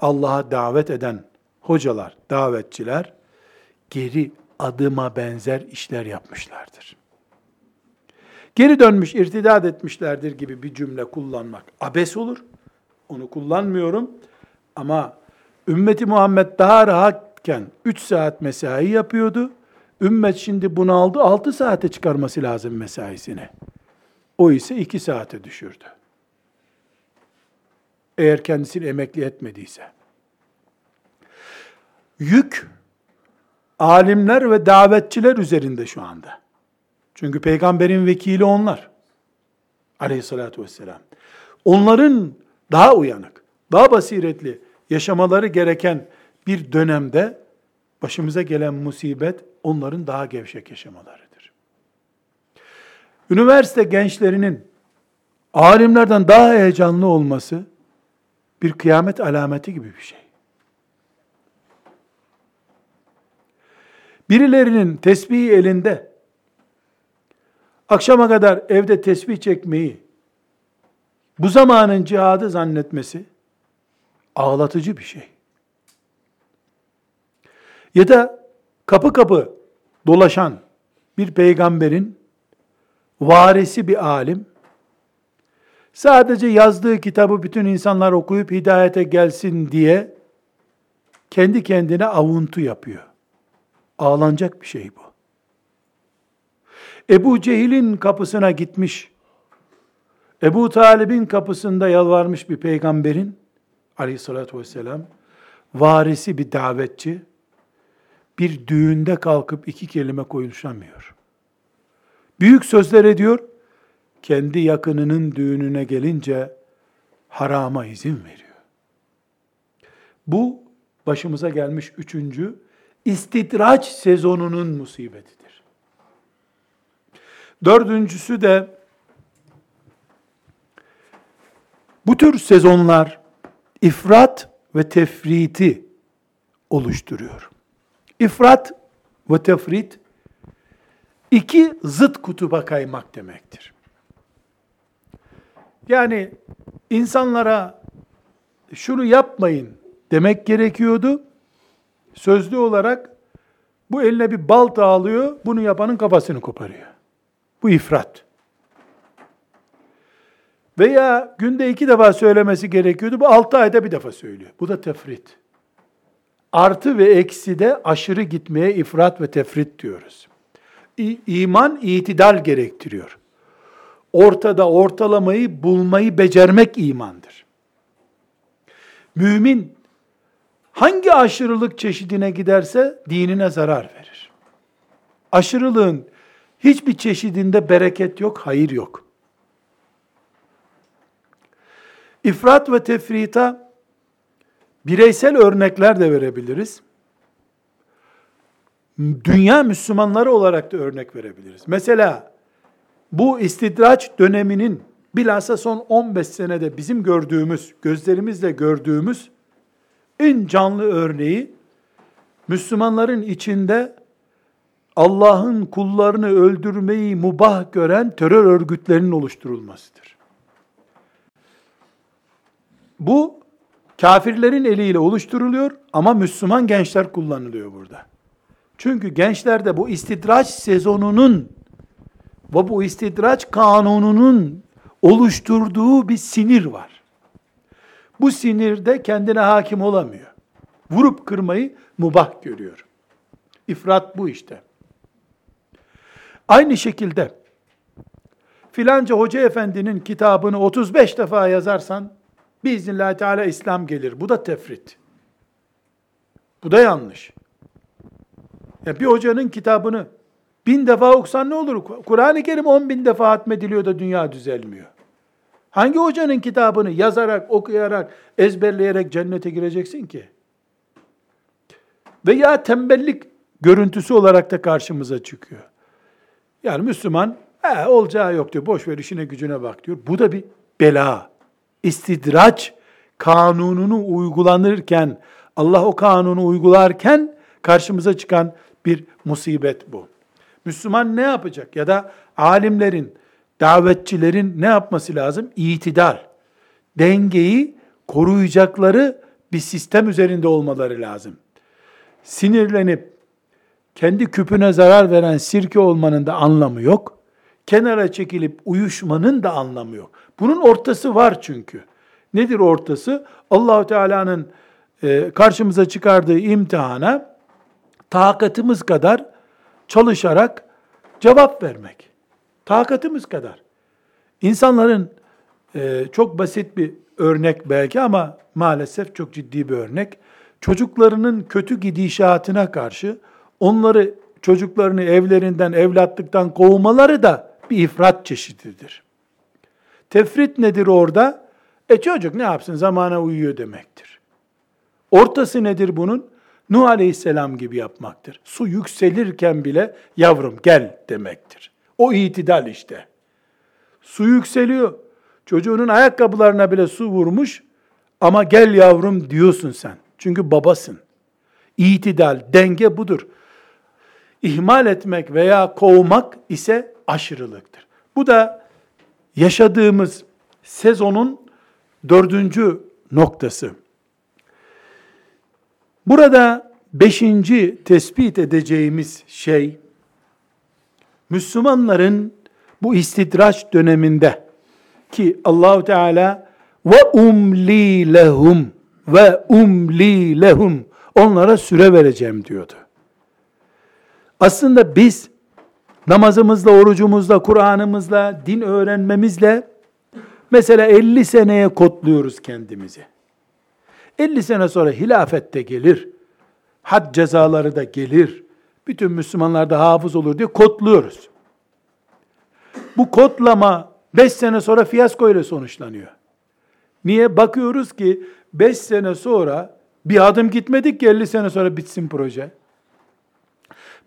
Allah'a davet eden hocalar, davetçiler geri adıma benzer işler yapmışlardır. Geri dönmüş, irtidat etmişlerdir gibi bir cümle kullanmak abes olur. Onu kullanmıyorum. Ama ümmeti Muhammed daha rahatken 3 saat mesai yapıyordu. Ümmet şimdi bunu aldı 6 saate çıkarması lazım mesaisini. O ise 2 saate düşürdü. Eğer kendisini emekli etmediyse. Yük alimler ve davetçiler üzerinde şu anda. Çünkü peygamberin vekili onlar. Aleyhissalatü vesselam. Onların daha uyanık, daha basiretli yaşamaları gereken bir dönemde başımıza gelen musibet onların daha gevşek yaşamalarıdır. Üniversite gençlerinin alimlerden daha heyecanlı olması bir kıyamet alameti gibi bir şey. Birilerinin tesbihi elinde akşama kadar evde tesbih çekmeyi bu zamanın cihadı zannetmesi ağlatıcı bir şey. Ya da kapı kapı dolaşan bir peygamberin varisi bir alim, sadece yazdığı kitabı bütün insanlar okuyup hidayete gelsin diye kendi kendine avuntu yapıyor. Ağlanacak bir şey bu. Ebu Cehil'in kapısına gitmiş, Ebu Talib'in kapısında yalvarmış bir peygamberin, aleyhissalatü vesselam, varisi bir davetçi, bir düğünde kalkıp iki kelime konuşamıyor. Büyük sözler ediyor, kendi yakınının düğününe gelince harama izin veriyor. Bu başımıza gelmiş üçüncü istidraç sezonunun musibetidir. Dördüncüsü de bu tür sezonlar ifrat ve tefriti oluşturuyor. İfrat ve tefrit iki zıt kutuba kaymak demektir. Yani insanlara şunu yapmayın demek gerekiyordu. Sözlü olarak bu eline bir balta alıyor, bunu yapanın kafasını koparıyor. Bu ifrat. Veya günde iki defa söylemesi gerekiyordu, bu altı ayda bir defa söylüyor. Bu da tefrit. Artı ve eksi de aşırı gitmeye ifrat ve tefrit diyoruz. İ- iman itidal gerektiriyor. Ortada ortalamayı bulmayı becermek imandır. Mümin hangi aşırılık çeşidine giderse dinine zarar verir. Aşırılığın hiçbir çeşidinde bereket yok, hayır yok. İfrat ve tefrita bireysel örnekler de verebiliriz. Dünya Müslümanları olarak da örnek verebiliriz. Mesela bu istidraç döneminin bilhassa son 15 senede bizim gördüğümüz, gözlerimizle gördüğümüz en canlı örneği Müslümanların içinde Allah'ın kullarını öldürmeyi mubah gören terör örgütlerinin oluşturulmasıdır. Bu kafirlerin eliyle oluşturuluyor ama Müslüman gençler kullanılıyor burada. Çünkü gençlerde bu istidraç sezonunun ve bu istidraç kanununun oluşturduğu bir sinir var. Bu sinirde kendine hakim olamıyor. Vurup kırmayı mubah görüyor. İfrat bu işte. Aynı şekilde filanca hoca efendinin kitabını 35 defa yazarsan biiznillahü teala İslam gelir. Bu da tefrit. Bu da yanlış. Ya bir hocanın kitabını bin defa okusan ne olur? Kur'an-ı Kerim on bin defa hatmediliyor da dünya düzelmiyor. Hangi hocanın kitabını yazarak, okuyarak, ezberleyerek cennete gireceksin ki? Veya tembellik görüntüsü olarak da karşımıza çıkıyor. Yani Müslüman, He, olacağı yok diyor, boş ver işine gücüne bak diyor. Bu da bir bela. İstidraç kanununu uygulanırken, Allah o kanunu uygularken karşımıza çıkan bir musibet bu. Müslüman ne yapacak? Ya da alimlerin, davetçilerin ne yapması lazım? İtidal. Dengeyi koruyacakları bir sistem üzerinde olmaları lazım. Sinirlenip kendi küpüne zarar veren sirke olmanın da anlamı yok. Kenara çekilip uyuşmanın da anlamı yok. Bunun ortası var çünkü. Nedir ortası? Allahu Teala'nın e, karşımıza çıkardığı imtihana takatımız kadar çalışarak cevap vermek. Takatımız kadar. İnsanların e, çok basit bir örnek belki ama maalesef çok ciddi bir örnek. Çocuklarının kötü gidişatına karşı onları çocuklarını evlerinden, evlatlıktan kovmaları da bir ifrat çeşididir. Tefrit nedir orada? E çocuk ne yapsın zamana uyuyor demektir. Ortası nedir bunun? Nuh Aleyhisselam gibi yapmaktır. Su yükselirken bile yavrum gel demektir. O itidal işte. Su yükseliyor. Çocuğunun ayakkabılarına bile su vurmuş ama gel yavrum diyorsun sen. Çünkü babasın. İtidal, denge budur. İhmal etmek veya kovmak ise aşırılıktır. Bu da yaşadığımız sezonun dördüncü noktası. Burada beşinci tespit edeceğimiz şey, Müslümanların bu istidraç döneminde ki Allahu Teala ve umli lehum ve umli lehum onlara süre vereceğim diyordu. Aslında biz namazımızla, orucumuzla, Kur'an'ımızla, din öğrenmemizle mesela 50 seneye kodluyoruz kendimizi. 50 sene sonra hilafette gelir. had cezaları da gelir. Bütün Müslümanlar da hafız olur diye kodluyoruz. Bu kodlama 5 sene sonra fiyasko ile sonuçlanıyor. Niye? Bakıyoruz ki 5 sene sonra bir adım gitmedik ki 50 sene sonra bitsin proje.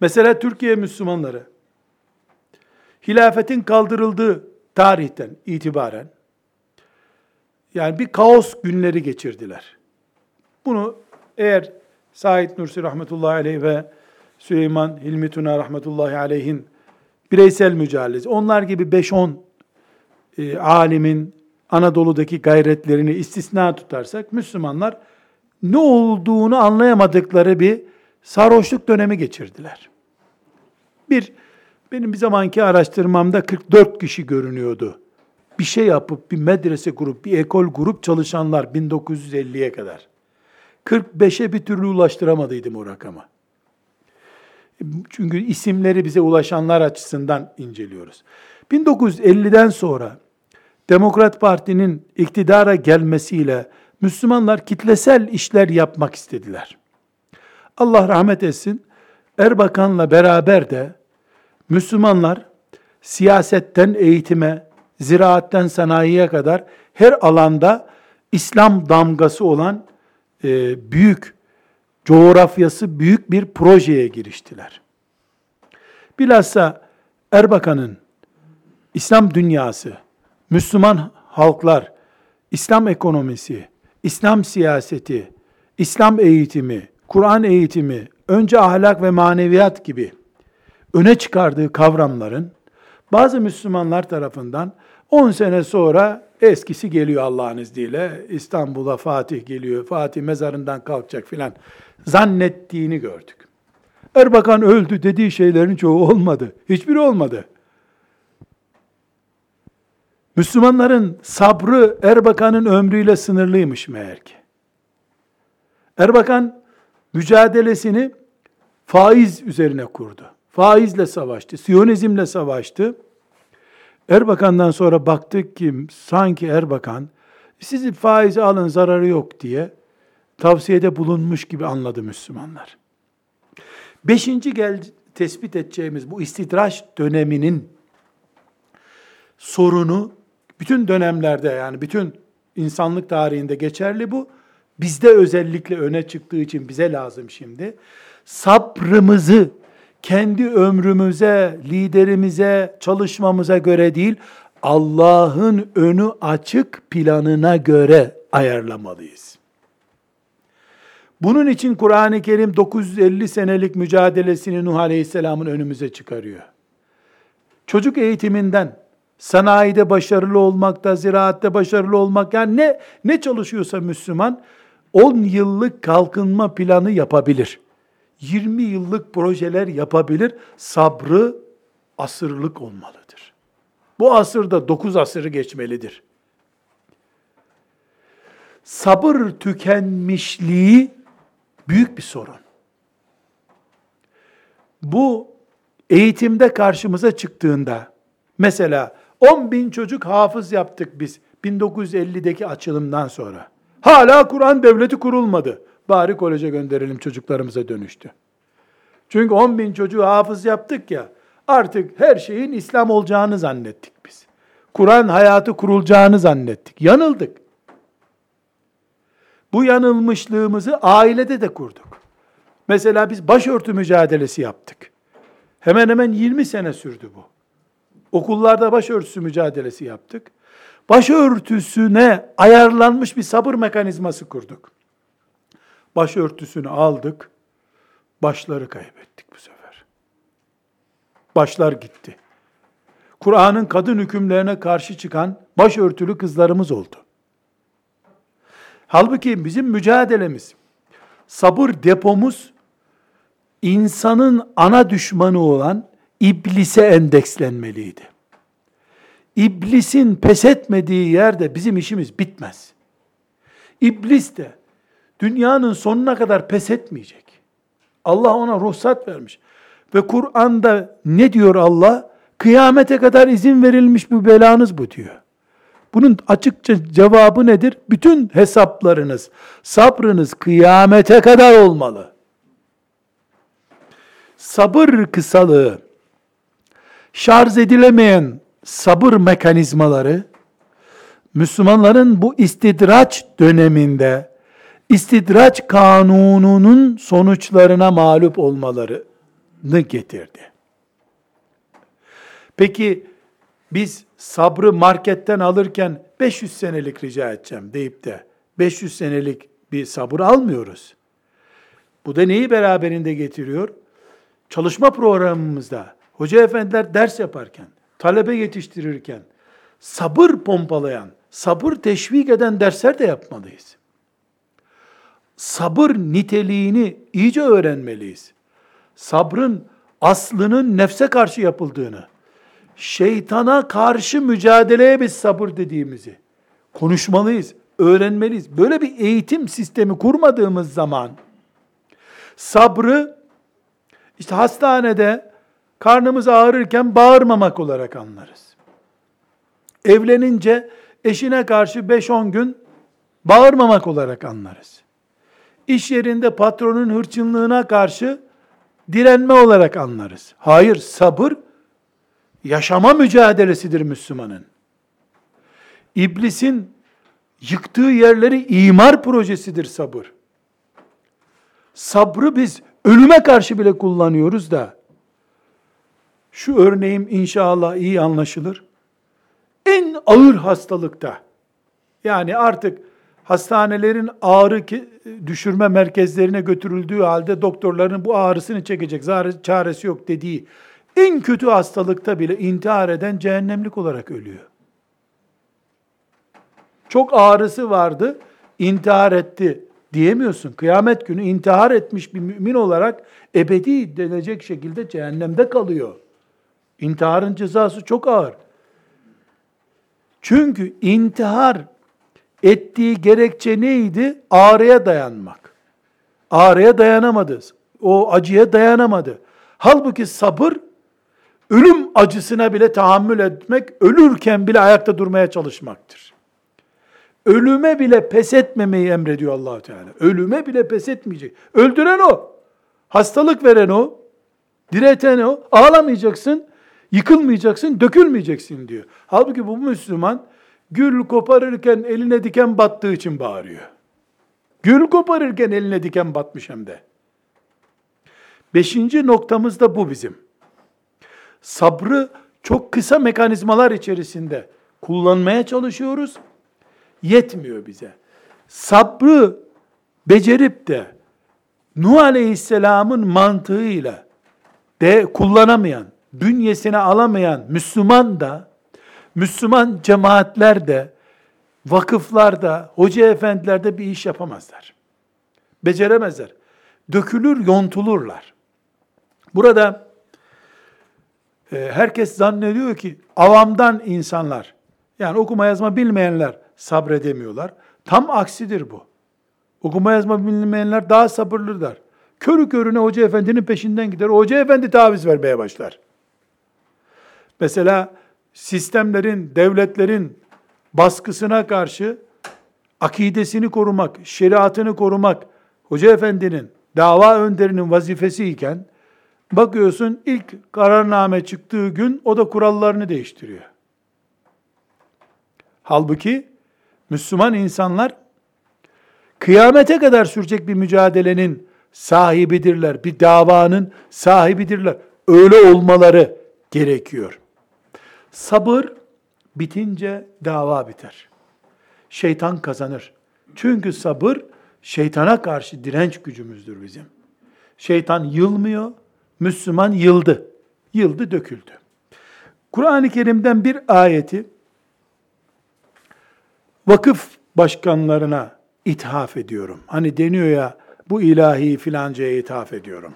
Mesela Türkiye Müslümanları hilafetin kaldırıldığı tarihten itibaren yani bir kaos günleri geçirdiler. Bunu eğer Said Nursi rahmetullahi aleyh ve Süleyman Hilmi Tuna rahmetullahi aleyhin bireysel mücadelesi, onlar gibi 5-10 e, alimin Anadolu'daki gayretlerini istisna tutarsak, Müslümanlar ne olduğunu anlayamadıkları bir sarhoşluk dönemi geçirdiler. Bir, benim bir zamanki araştırmamda 44 kişi görünüyordu. Bir şey yapıp, bir medrese kurup, bir ekol kurup çalışanlar 1950'ye kadar. 45'e bir türlü ulaştıramadıydım o rakama. Çünkü isimleri bize ulaşanlar açısından inceliyoruz. 1950'den sonra Demokrat Parti'nin iktidara gelmesiyle Müslümanlar kitlesel işler yapmak istediler. Allah rahmet etsin. Erbakan'la beraber de Müslümanlar siyasetten eğitime, ziraatten sanayiye kadar her alanda İslam damgası olan e, büyük coğrafyası büyük bir projeye giriştiler. Bilhassa Erbakan'ın İslam dünyası, Müslüman halklar, İslam ekonomisi, İslam siyaseti, İslam eğitimi, Kur'an eğitimi, önce ahlak ve maneviyat gibi öne çıkardığı kavramların bazı Müslümanlar tarafından 10 sene sonra eskisi geliyor Allah'ın izniyle. İstanbul'a Fatih geliyor, Fatih mezarından kalkacak filan zannettiğini gördük. Erbakan öldü dediği şeylerin çoğu olmadı. Hiçbiri olmadı. Müslümanların sabrı Erbakan'ın ömrüyle sınırlıymış meğer ki. Erbakan mücadelesini faiz üzerine kurdu. Faizle savaştı, Siyonizmle savaştı. Erbakan'dan sonra baktık ki sanki Erbakan sizi faizi alın zararı yok diye tavsiyede bulunmuş gibi anladı Müslümanlar. Beşinci gel tespit edeceğimiz bu istidraç döneminin sorunu bütün dönemlerde yani bütün insanlık tarihinde geçerli bu. Bizde özellikle öne çıktığı için bize lazım şimdi. Sabrımızı kendi ömrümüze, liderimize, çalışmamıza göre değil, Allah'ın önü açık planına göre ayarlamalıyız. Bunun için Kur'an-ı Kerim 950 senelik mücadelesini Nuh Aleyhisselam'ın önümüze çıkarıyor. Çocuk eğitiminden, sanayide başarılı olmakta, ziraatte başarılı olmak, yani ne, ne çalışıyorsa Müslüman, 10 yıllık kalkınma planı yapabilir. 20 yıllık projeler yapabilir. Sabrı asırlık olmalıdır. Bu asırda 9 asırı geçmelidir. Sabır tükenmişliği büyük bir sorun. Bu eğitimde karşımıza çıktığında mesela 10 bin çocuk hafız yaptık biz 1950'deki açılımdan sonra. Hala Kur'an devleti kurulmadı. Bari koleje gönderelim çocuklarımıza dönüştü. Çünkü 10 bin çocuğu hafız yaptık ya, artık her şeyin İslam olacağını zannettik biz. Kur'an hayatı kurulacağını zannettik. Yanıldık. Bu yanılmışlığımızı ailede de kurduk. Mesela biz başörtü mücadelesi yaptık. Hemen hemen 20 sene sürdü bu. Okullarda başörtüsü mücadelesi yaptık. Başörtüsüne ayarlanmış bir sabır mekanizması kurduk. Başörtüsünü aldık. Başları kaybettik bu sefer. Başlar gitti. Kur'an'ın kadın hükümlerine karşı çıkan başörtülü kızlarımız oldu. Halbuki bizim mücadelemiz, sabır depomuz, insanın ana düşmanı olan iblise endekslenmeliydi. İblisin pes etmediği yerde bizim işimiz bitmez. İblis de dünyanın sonuna kadar pes etmeyecek. Allah ona ruhsat vermiş. Ve Kur'an'da ne diyor Allah? Kıyamete kadar izin verilmiş bu belanız bu diyor. Bunun açıkça cevabı nedir? Bütün hesaplarınız, sabrınız kıyamete kadar olmalı. sabır kısalığı, şarj edilemeyen sabır mekanizmaları, Müslümanların bu istidraç döneminde, istidraç kanununun sonuçlarına mağlup olmalarını getirdi. Peki biz sabrı marketten alırken 500 senelik rica edeceğim deyip de 500 senelik bir sabır almıyoruz. Bu da neyi beraberinde getiriyor? Çalışma programımızda hoca efendiler ders yaparken, talebe yetiştirirken sabır pompalayan, sabır teşvik eden dersler de yapmalıyız. Sabır niteliğini iyice öğrenmeliyiz. Sabrın aslının nefse karşı yapıldığını, şeytana karşı mücadeleye biz sabır dediğimizi konuşmalıyız, öğrenmeliyiz. Böyle bir eğitim sistemi kurmadığımız zaman sabrı işte hastanede karnımız ağrırken bağırmamak olarak anlarız. Evlenince eşine karşı 5-10 gün bağırmamak olarak anlarız. İş yerinde patronun hırçınlığına karşı direnme olarak anlarız. Hayır, sabır yaşama mücadelesidir Müslümanın. İblisin yıktığı yerleri imar projesidir sabır. Sabrı biz ölüme karşı bile kullanıyoruz da şu örneğim inşallah iyi anlaşılır. En ağır hastalıkta yani artık hastanelerin ağrı düşürme merkezlerine götürüldüğü halde doktorların bu ağrısını çekecek, çaresi yok dediği en kötü hastalıkta bile intihar eden cehennemlik olarak ölüyor. Çok ağrısı vardı, intihar etti diyemiyorsun. Kıyamet günü intihar etmiş bir mümin olarak ebedi denecek şekilde cehennemde kalıyor. İntiharın cezası çok ağır. Çünkü intihar ettiği gerekçe neydi? Ağrıya dayanmak. Ağrıya dayanamadı. O acıya dayanamadı. Halbuki sabır ölüm acısına bile tahammül etmek, ölürken bile ayakta durmaya çalışmaktır. Ölüme bile pes etmemeyi emrediyor allah Teala. Ölüme bile pes etmeyecek. Öldüren o. Hastalık veren o. Direten o. Ağlamayacaksın, yıkılmayacaksın, dökülmeyeceksin diyor. Halbuki bu Müslüman gül koparırken eline diken battığı için bağırıyor. Gül koparırken eline diken batmış hem de. Beşinci noktamız da bu bizim. Sabrı çok kısa mekanizmalar içerisinde kullanmaya çalışıyoruz. Yetmiyor bize. Sabrı becerip de Nuh Aleyhisselam'ın mantığıyla de kullanamayan, bünyesine alamayan Müslüman da, Müslüman cemaatler de, vakıflar da, hoca efendiler de bir iş yapamazlar. Beceremezler. Dökülür, yontulurlar. Burada e, herkes zannediyor ki avamdan insanlar, yani okuma yazma bilmeyenler sabredemiyorlar. Tam aksidir bu. Okuma yazma bilmeyenler daha sabırlıdır. Körü körüne hoca efendinin peşinden gider. Hoca efendi taviz vermeye başlar. Mesela sistemlerin, devletlerin baskısına karşı akidesini korumak, şeriatını korumak, hoca efendinin, dava önderinin vazifesi iken, bakıyorsun ilk kararname çıktığı gün o da kurallarını değiştiriyor. Halbuki Müslüman insanlar kıyamete kadar sürecek bir mücadelenin sahibidirler. Bir davanın sahibidirler. Öyle olmaları gerekiyor. Sabır bitince dava biter. Şeytan kazanır. Çünkü sabır şeytana karşı direnç gücümüzdür bizim. Şeytan yılmıyor, Müslüman yıldı. Yıldı, döküldü. Kur'an-ı Kerim'den bir ayeti vakıf başkanlarına ithaf ediyorum. Hani deniyor ya bu ilahi filancaya ithaf ediyorum.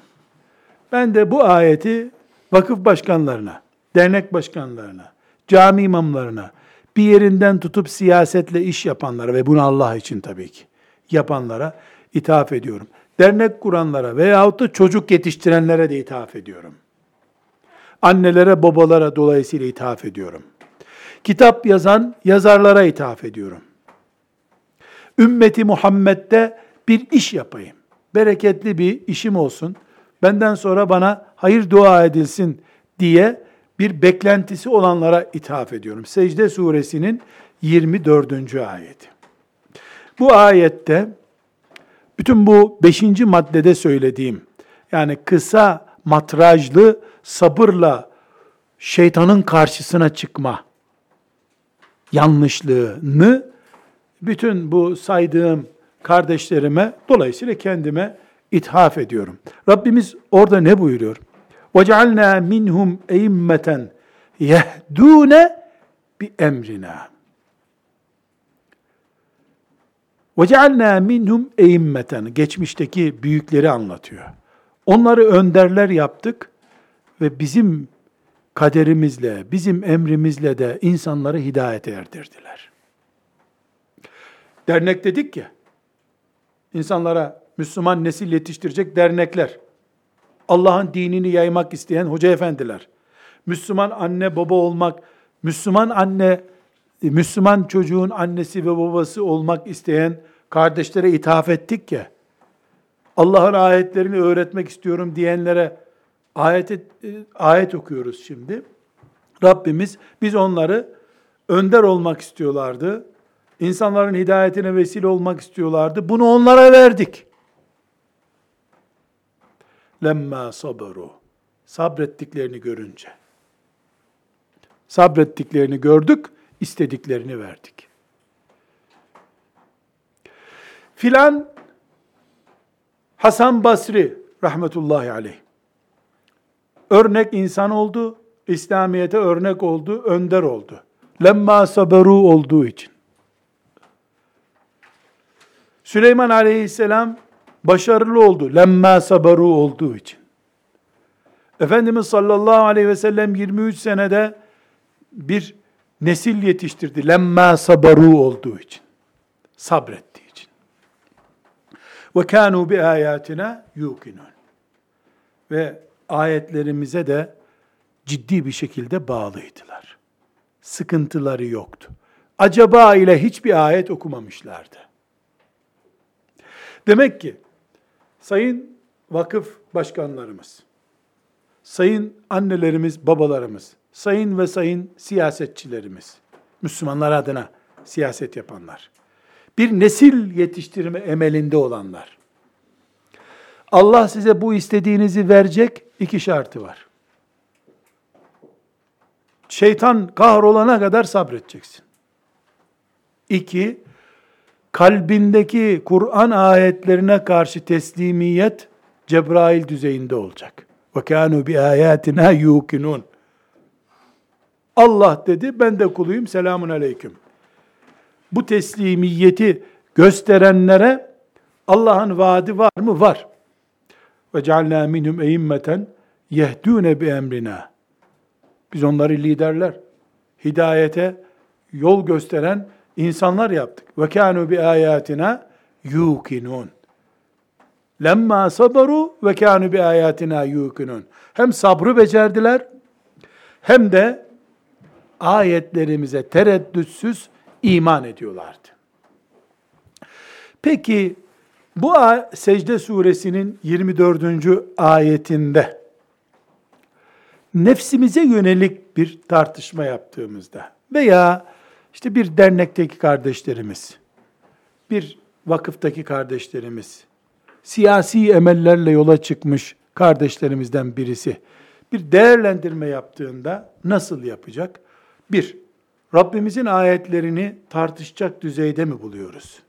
Ben de bu ayeti vakıf başkanlarına, dernek başkanlarına, cami imamlarına, bir yerinden tutup siyasetle iş yapanlara ve bunu Allah için tabii ki yapanlara ithaf ediyorum. Dernek kuranlara veyahut da çocuk yetiştirenlere de ithaf ediyorum. Annelere, babalara dolayısıyla ithaf ediyorum. Kitap yazan yazarlara ithaf ediyorum. Ümmeti Muhammed'de bir iş yapayım. Bereketli bir işim olsun. Benden sonra bana hayır dua edilsin diye bir beklentisi olanlara ithaf ediyorum. Secde suresinin 24. ayeti. Bu ayette bütün bu 5. maddede söylediğim yani kısa matrajlı sabırla şeytanın karşısına çıkma yanlışlığını bütün bu saydığım kardeşlerime dolayısıyla kendime ithaf ediyorum. Rabbimiz orada ne buyuruyor? وَجَعَلْنَا مِنْهُمْ اَيِمَّةً يَهْدُونَ بِاَمْرِنَا وَجَعَلْنَا minhum اَيِمَّةً Geçmişteki büyükleri anlatıyor. Onları önderler yaptık ve bizim kaderimizle, bizim emrimizle de insanları hidayete erdirdiler. Dernek dedik ya, insanlara Müslüman nesil yetiştirecek dernekler, Allah'ın dinini yaymak isteyen hoca efendiler, Müslüman anne baba olmak, Müslüman anne, Müslüman çocuğun annesi ve babası olmak isteyen kardeşlere ithaf ettik ya, Allah'ın ayetlerini öğretmek istiyorum diyenlere ayet, e, ayet okuyoruz şimdi. Rabbimiz biz onları önder olmak istiyorlardı. İnsanların hidayetine vesile olmak istiyorlardı. Bunu onlara verdik. Lemma sabaru. Sabrettiklerini görünce. Sabrettiklerini gördük, istediklerini verdik. Filan Hasan Basri rahmetullahi aleyh. Örnek insan oldu, İslamiyete örnek oldu, önder oldu. Lemma saberu olduğu için. Süleyman aleyhisselam başarılı oldu. Lemma saberu olduğu için. Efendimiz sallallahu aleyhi ve sellem 23 senede bir nesil yetiştirdi. Lemma saberu olduğu için. Sabrettiği için. Ve kanu bi ayatina yuqinun. Ve ayetlerimize de ciddi bir şekilde bağlıydılar. Sıkıntıları yoktu. Acaba ile hiçbir ayet okumamışlardı. Demek ki sayın vakıf başkanlarımız, sayın annelerimiz, babalarımız, sayın ve sayın siyasetçilerimiz, Müslümanlar adına siyaset yapanlar, bir nesil yetiştirme emelinde olanlar, Allah size bu istediğinizi verecek iki şartı var. Şeytan kahrolana kadar sabredeceksin. İki, kalbindeki Kur'an ayetlerine karşı teslimiyet Cebrail düzeyinde olacak. Ve kanu bi ayatina yuqinun. Allah dedi, ben de kuluyum, selamun aleyküm. Bu teslimiyeti gösterenlere Allah'ın vaadi var mı? Var. Ve cealna minhum eimmeten yehdûne bi emrina. Biz onları liderler, hidayete yol gösteren insanlar yaptık. Ve kânû bi ayatina yuqinun. Lemma sabaru ve kânû bi ayatina yuqinun. Hem sabrı becerdiler hem de ayetlerimize tereddütsüz iman ediyorlardı. Peki bu secde suresinin 24. ayetinde nefsimize yönelik bir tartışma yaptığımızda veya işte bir dernekteki kardeşlerimiz, bir vakıftaki kardeşlerimiz, siyasi emellerle yola çıkmış kardeşlerimizden birisi bir değerlendirme yaptığında nasıl yapacak? Bir, Rabbimizin ayetlerini tartışacak düzeyde mi buluyoruz?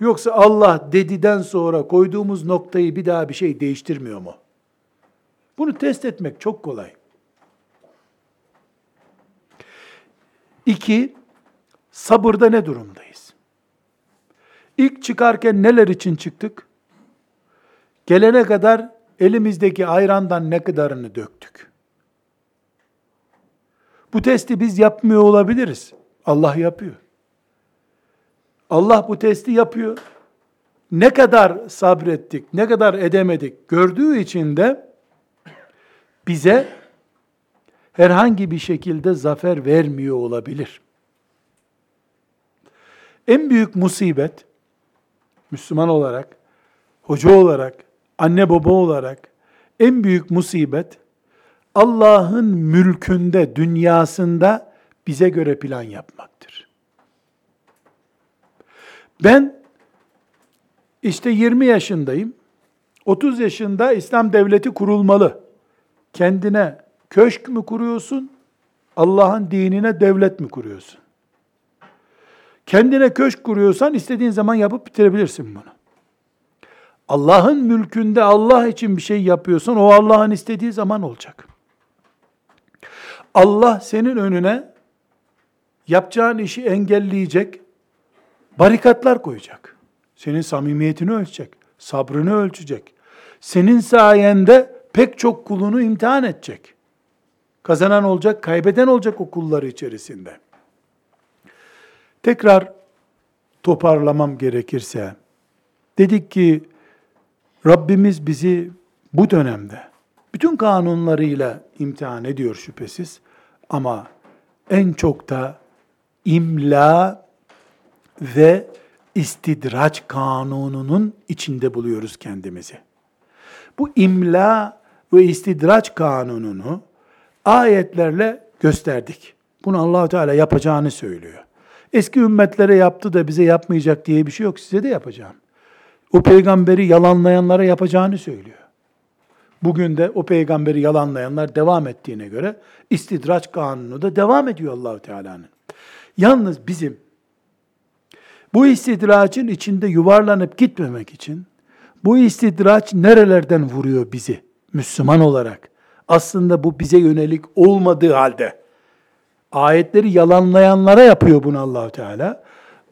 Yoksa Allah dediden sonra koyduğumuz noktayı bir daha bir şey değiştirmiyor mu? Bunu test etmek çok kolay. İki, sabırda ne durumdayız? İlk çıkarken neler için çıktık? Gelene kadar elimizdeki ayrandan ne kadarını döktük? Bu testi biz yapmıyor olabiliriz. Allah yapıyor. Allah bu testi yapıyor. Ne kadar sabrettik, ne kadar edemedik gördüğü için de bize herhangi bir şekilde zafer vermiyor olabilir. En büyük musibet Müslüman olarak, hoca olarak, anne baba olarak En büyük musibet Allah'ın mülkünde, dünyasında bize göre plan yapmaktır. Ben işte 20 yaşındayım. 30 yaşında İslam devleti kurulmalı. Kendine köşk mü kuruyorsun? Allah'ın dinine devlet mi kuruyorsun? Kendine köşk kuruyorsan istediğin zaman yapıp bitirebilirsin bunu. Allah'ın mülkünde Allah için bir şey yapıyorsan o Allah'ın istediği zaman olacak. Allah senin önüne yapacağın işi engelleyecek barikatlar koyacak. Senin samimiyetini ölçecek, sabrını ölçecek. Senin sayende pek çok kulunu imtihan edecek. Kazanan olacak, kaybeden olacak o kulları içerisinde. Tekrar toparlamam gerekirse, dedik ki Rabbimiz bizi bu dönemde bütün kanunlarıyla imtihan ediyor şüphesiz ama en çok da imla ve istidraç kanununun içinde buluyoruz kendimizi. Bu imla ve istidraç kanununu ayetlerle gösterdik. Bunu Allahu Teala yapacağını söylüyor. Eski ümmetlere yaptı da bize yapmayacak diye bir şey yok. Size de yapacağım. O peygamberi yalanlayanlara yapacağını söylüyor. Bugün de o peygamberi yalanlayanlar devam ettiğine göre istidraç kanunu da devam ediyor Allahu Teala'nın. Yalnız bizim bu istidracın içinde yuvarlanıp gitmemek için bu istidraç nerelerden vuruyor bizi Müslüman olarak? Aslında bu bize yönelik olmadığı halde ayetleri yalanlayanlara yapıyor bunu Allahu Teala.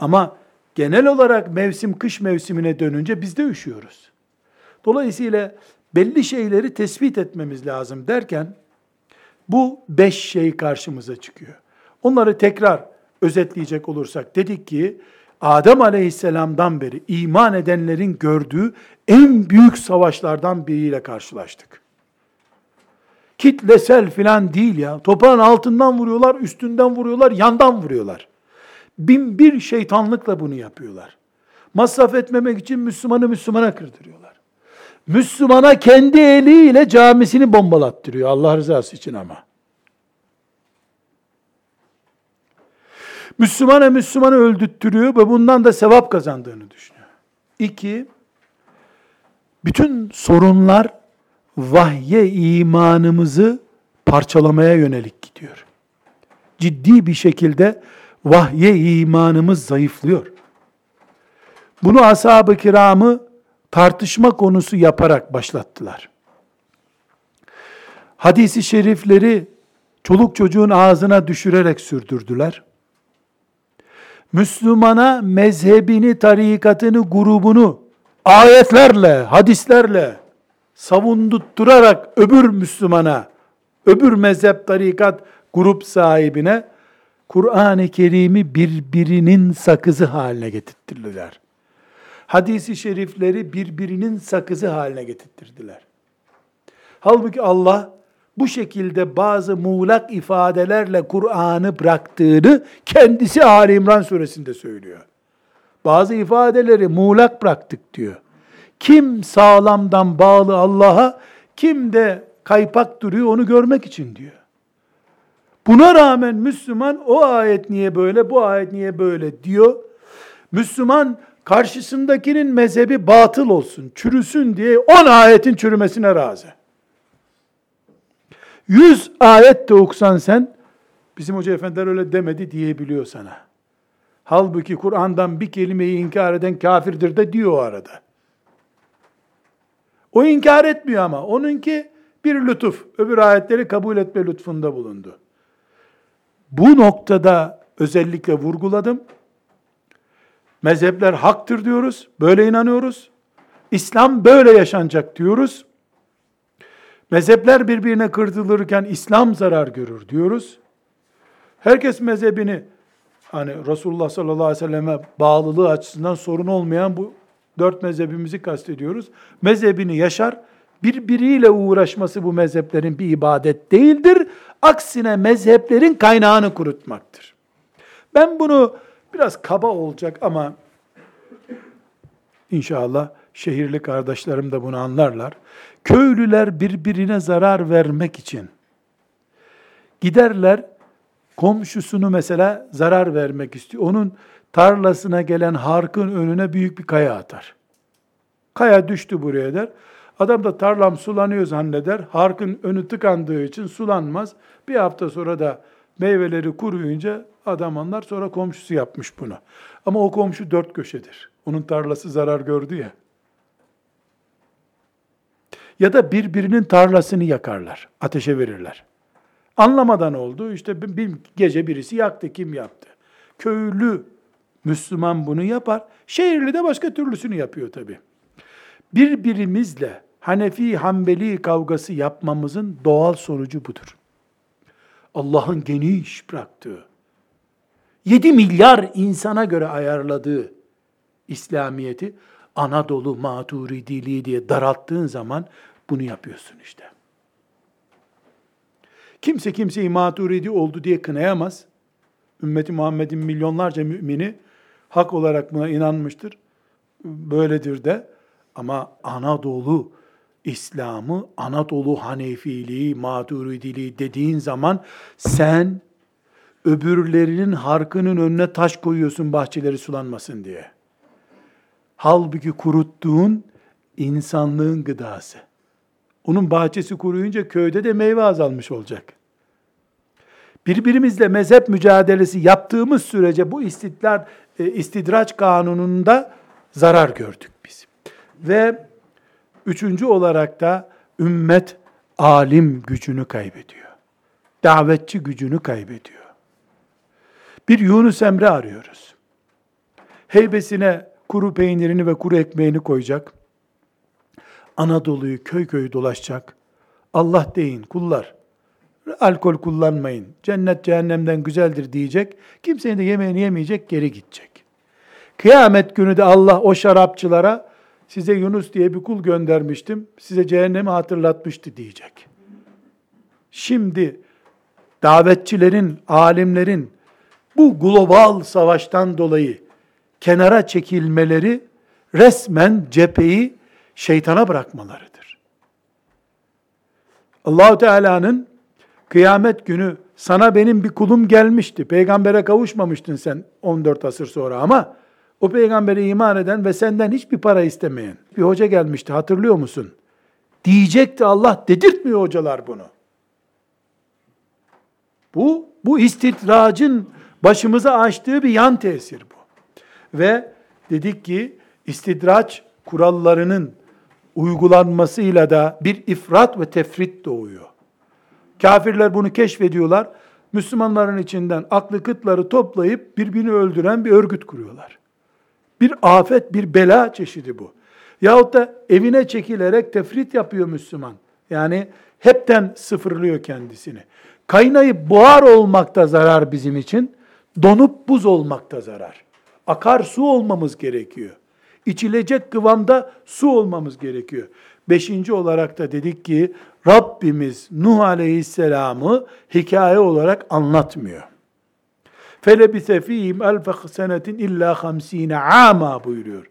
Ama genel olarak mevsim kış mevsimine dönünce biz de üşüyoruz. Dolayısıyla belli şeyleri tespit etmemiz lazım derken bu beş şey karşımıza çıkıyor. Onları tekrar özetleyecek olursak dedik ki Adem Aleyhisselam'dan beri iman edenlerin gördüğü en büyük savaşlardan biriyle karşılaştık. Kitlesel filan değil ya. Toprağın altından vuruyorlar, üstünden vuruyorlar, yandan vuruyorlar. Bin bir şeytanlıkla bunu yapıyorlar. Masraf etmemek için Müslümanı Müslümana kırdırıyorlar. Müslümana kendi eliyle camisini bombalattırıyor Allah rızası için ama. Müslümana Müslümanı öldürttürüyor ve bundan da sevap kazandığını düşünüyor. İki, bütün sorunlar vahye imanımızı parçalamaya yönelik gidiyor. Ciddi bir şekilde vahye imanımız zayıflıyor. Bunu ashab-ı kiramı tartışma konusu yaparak başlattılar. Hadisi şerifleri çoluk çocuğun ağzına düşürerek sürdürdüler. Müslümana mezhebini, tarikatını, grubunu ayetlerle, hadislerle savundutturarak öbür Müslümana, öbür mezhep, tarikat, grup sahibine Kur'an-ı Kerim'i birbirinin sakızı haline getirttirdiler. Hadisi şerifleri birbirinin sakızı haline getirttirdiler. Halbuki Allah bu şekilde bazı muğlak ifadelerle Kur'an'ı bıraktığını kendisi Ali İmran suresinde söylüyor. Bazı ifadeleri muğlak bıraktık diyor. Kim sağlamdan bağlı Allah'a, kim de kaypak duruyor onu görmek için diyor. Buna rağmen Müslüman o ayet niye böyle, bu ayet niye böyle diyor. Müslüman karşısındakinin mezhebi batıl olsun, çürüsün diye on ayetin çürümesine razı. Yüz ayet de okusan sen, bizim hoca efendiler öyle demedi diyebiliyor sana. Halbuki Kur'an'dan bir kelimeyi inkar eden kafirdir de diyor o arada. O inkar etmiyor ama. Onunki bir lütuf. Öbür ayetleri kabul etme lütfunda bulundu. Bu noktada özellikle vurguladım. Mezhepler haktır diyoruz. Böyle inanıyoruz. İslam böyle yaşanacak diyoruz. Mezhepler birbirine kırtılırken İslam zarar görür diyoruz. Herkes mezhebini hani Resulullah sallallahu aleyhi ve selleme bağlılığı açısından sorun olmayan bu dört mezhebimizi kastediyoruz. Mezhebini yaşar, birbiriyle uğraşması bu mezheplerin bir ibadet değildir. Aksine mezheplerin kaynağını kurutmaktır. Ben bunu biraz kaba olacak ama inşallah şehirli kardeşlerim de bunu anlarlar. Köylüler birbirine zarar vermek için giderler komşusunu mesela zarar vermek istiyor. Onun tarlasına gelen harkın önüne büyük bir kaya atar. Kaya düştü buraya der. Adam da tarlam sulanıyor zanneder. Harkın önü tıkandığı için sulanmaz. Bir hafta sonra da meyveleri kuruyunca adam anlar sonra komşusu yapmış bunu. Ama o komşu dört köşedir. Onun tarlası zarar gördü ya. Ya da birbirinin tarlasını yakarlar, ateşe verirler. Anlamadan oldu. İşte bir, bir gece birisi yaktı. Kim yaptı? Köylü Müslüman bunu yapar. Şehirli de başka türlüsünü yapıyor tabi. Birbirimizle Hanefi Hanbeli kavgası yapmamızın doğal sonucu budur. Allah'ın geniş bıraktığı, 7 milyar insana göre ayarladığı İslamiyeti Anadolu Maturidiliği diye daralttığın zaman bunu yapıyorsun işte. Kimse kimseyi maturidi oldu diye kınayamaz. Ümmeti Muhammed'in milyonlarca mümini hak olarak buna inanmıştır. Böyledir de. Ama Anadolu İslam'ı, Anadolu Hanefiliği, Maturidiliği dediğin zaman sen öbürlerinin harkının önüne taş koyuyorsun bahçeleri sulanmasın diye. Halbuki kuruttuğun insanlığın gıdası. Onun bahçesi kuruyunca köyde de meyve azalmış olacak. Birbirimizle mezhep mücadelesi yaptığımız sürece bu istidrar, e, istidraç kanununda zarar gördük biz. Ve üçüncü olarak da ümmet alim gücünü kaybediyor. Davetçi gücünü kaybediyor. Bir Yunus Emre arıyoruz. Heybesine kuru peynirini ve kuru ekmeğini koyacak. Anadolu'yu köy köy dolaşacak. Allah deyin kullar. Alkol kullanmayın. Cennet cehennemden güzeldir diyecek. Kimsenin de yemeğini yemeyecek, geri gidecek. Kıyamet günü de Allah o şarapçılara size Yunus diye bir kul göndermiştim. Size cehennemi hatırlatmıştı diyecek. Şimdi davetçilerin, alimlerin bu global savaştan dolayı kenara çekilmeleri resmen cepheyi şeytana bırakmalarıdır. Allahu Teala'nın kıyamet günü sana benim bir kulum gelmişti. Peygambere kavuşmamıştın sen 14 asır sonra ama o peygambere iman eden ve senden hiçbir para istemeyen bir hoca gelmişti hatırlıyor musun? Diyecekti Allah dedirtmiyor hocalar bunu. Bu, bu istidracın başımıza açtığı bir yan tesir bu. Ve dedik ki istidraç kurallarının uygulanmasıyla da bir ifrat ve tefrit doğuyor. Kafirler bunu keşfediyorlar. Müslümanların içinden aklı kıtları toplayıp birbirini öldüren bir örgüt kuruyorlar. Bir afet, bir bela çeşidi bu. Yahut da evine çekilerek tefrit yapıyor Müslüman. Yani hepten sıfırlıyor kendisini. Kaynayıp buhar olmakta zarar bizim için, donup buz olmakta zarar. Akar su olmamız gerekiyor. İçilecek kıvamda su olmamız gerekiyor. Beşinci olarak da dedik ki Rabbimiz Nuh Aleyhisselam'ı hikaye olarak anlatmıyor. Felebise fihim elfe senetin illa hamsine ama buyuruyor.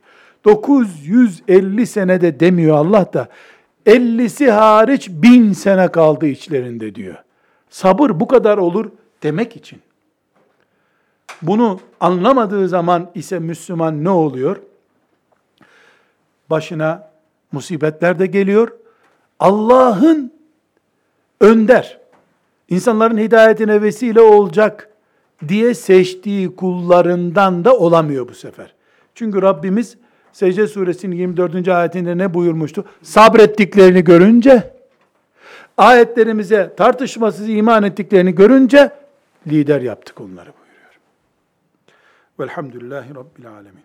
950 senede demiyor Allah da 50'si hariç bin sene kaldı içlerinde diyor. Sabır bu kadar olur demek için. Bunu anlamadığı zaman ise Müslüman ne oluyor? Başına musibetler de geliyor. Allah'ın önder, insanların hidayetine vesile olacak diye seçtiği kullarından da olamıyor bu sefer. Çünkü Rabbimiz Secde suresinin 24. ayetinde ne buyurmuştu? Sabrettiklerini görünce, ayetlerimize tartışmasız iman ettiklerini görünce lider yaptık onları buyuruyor. Velhamdülillahi Rabbil Alemin.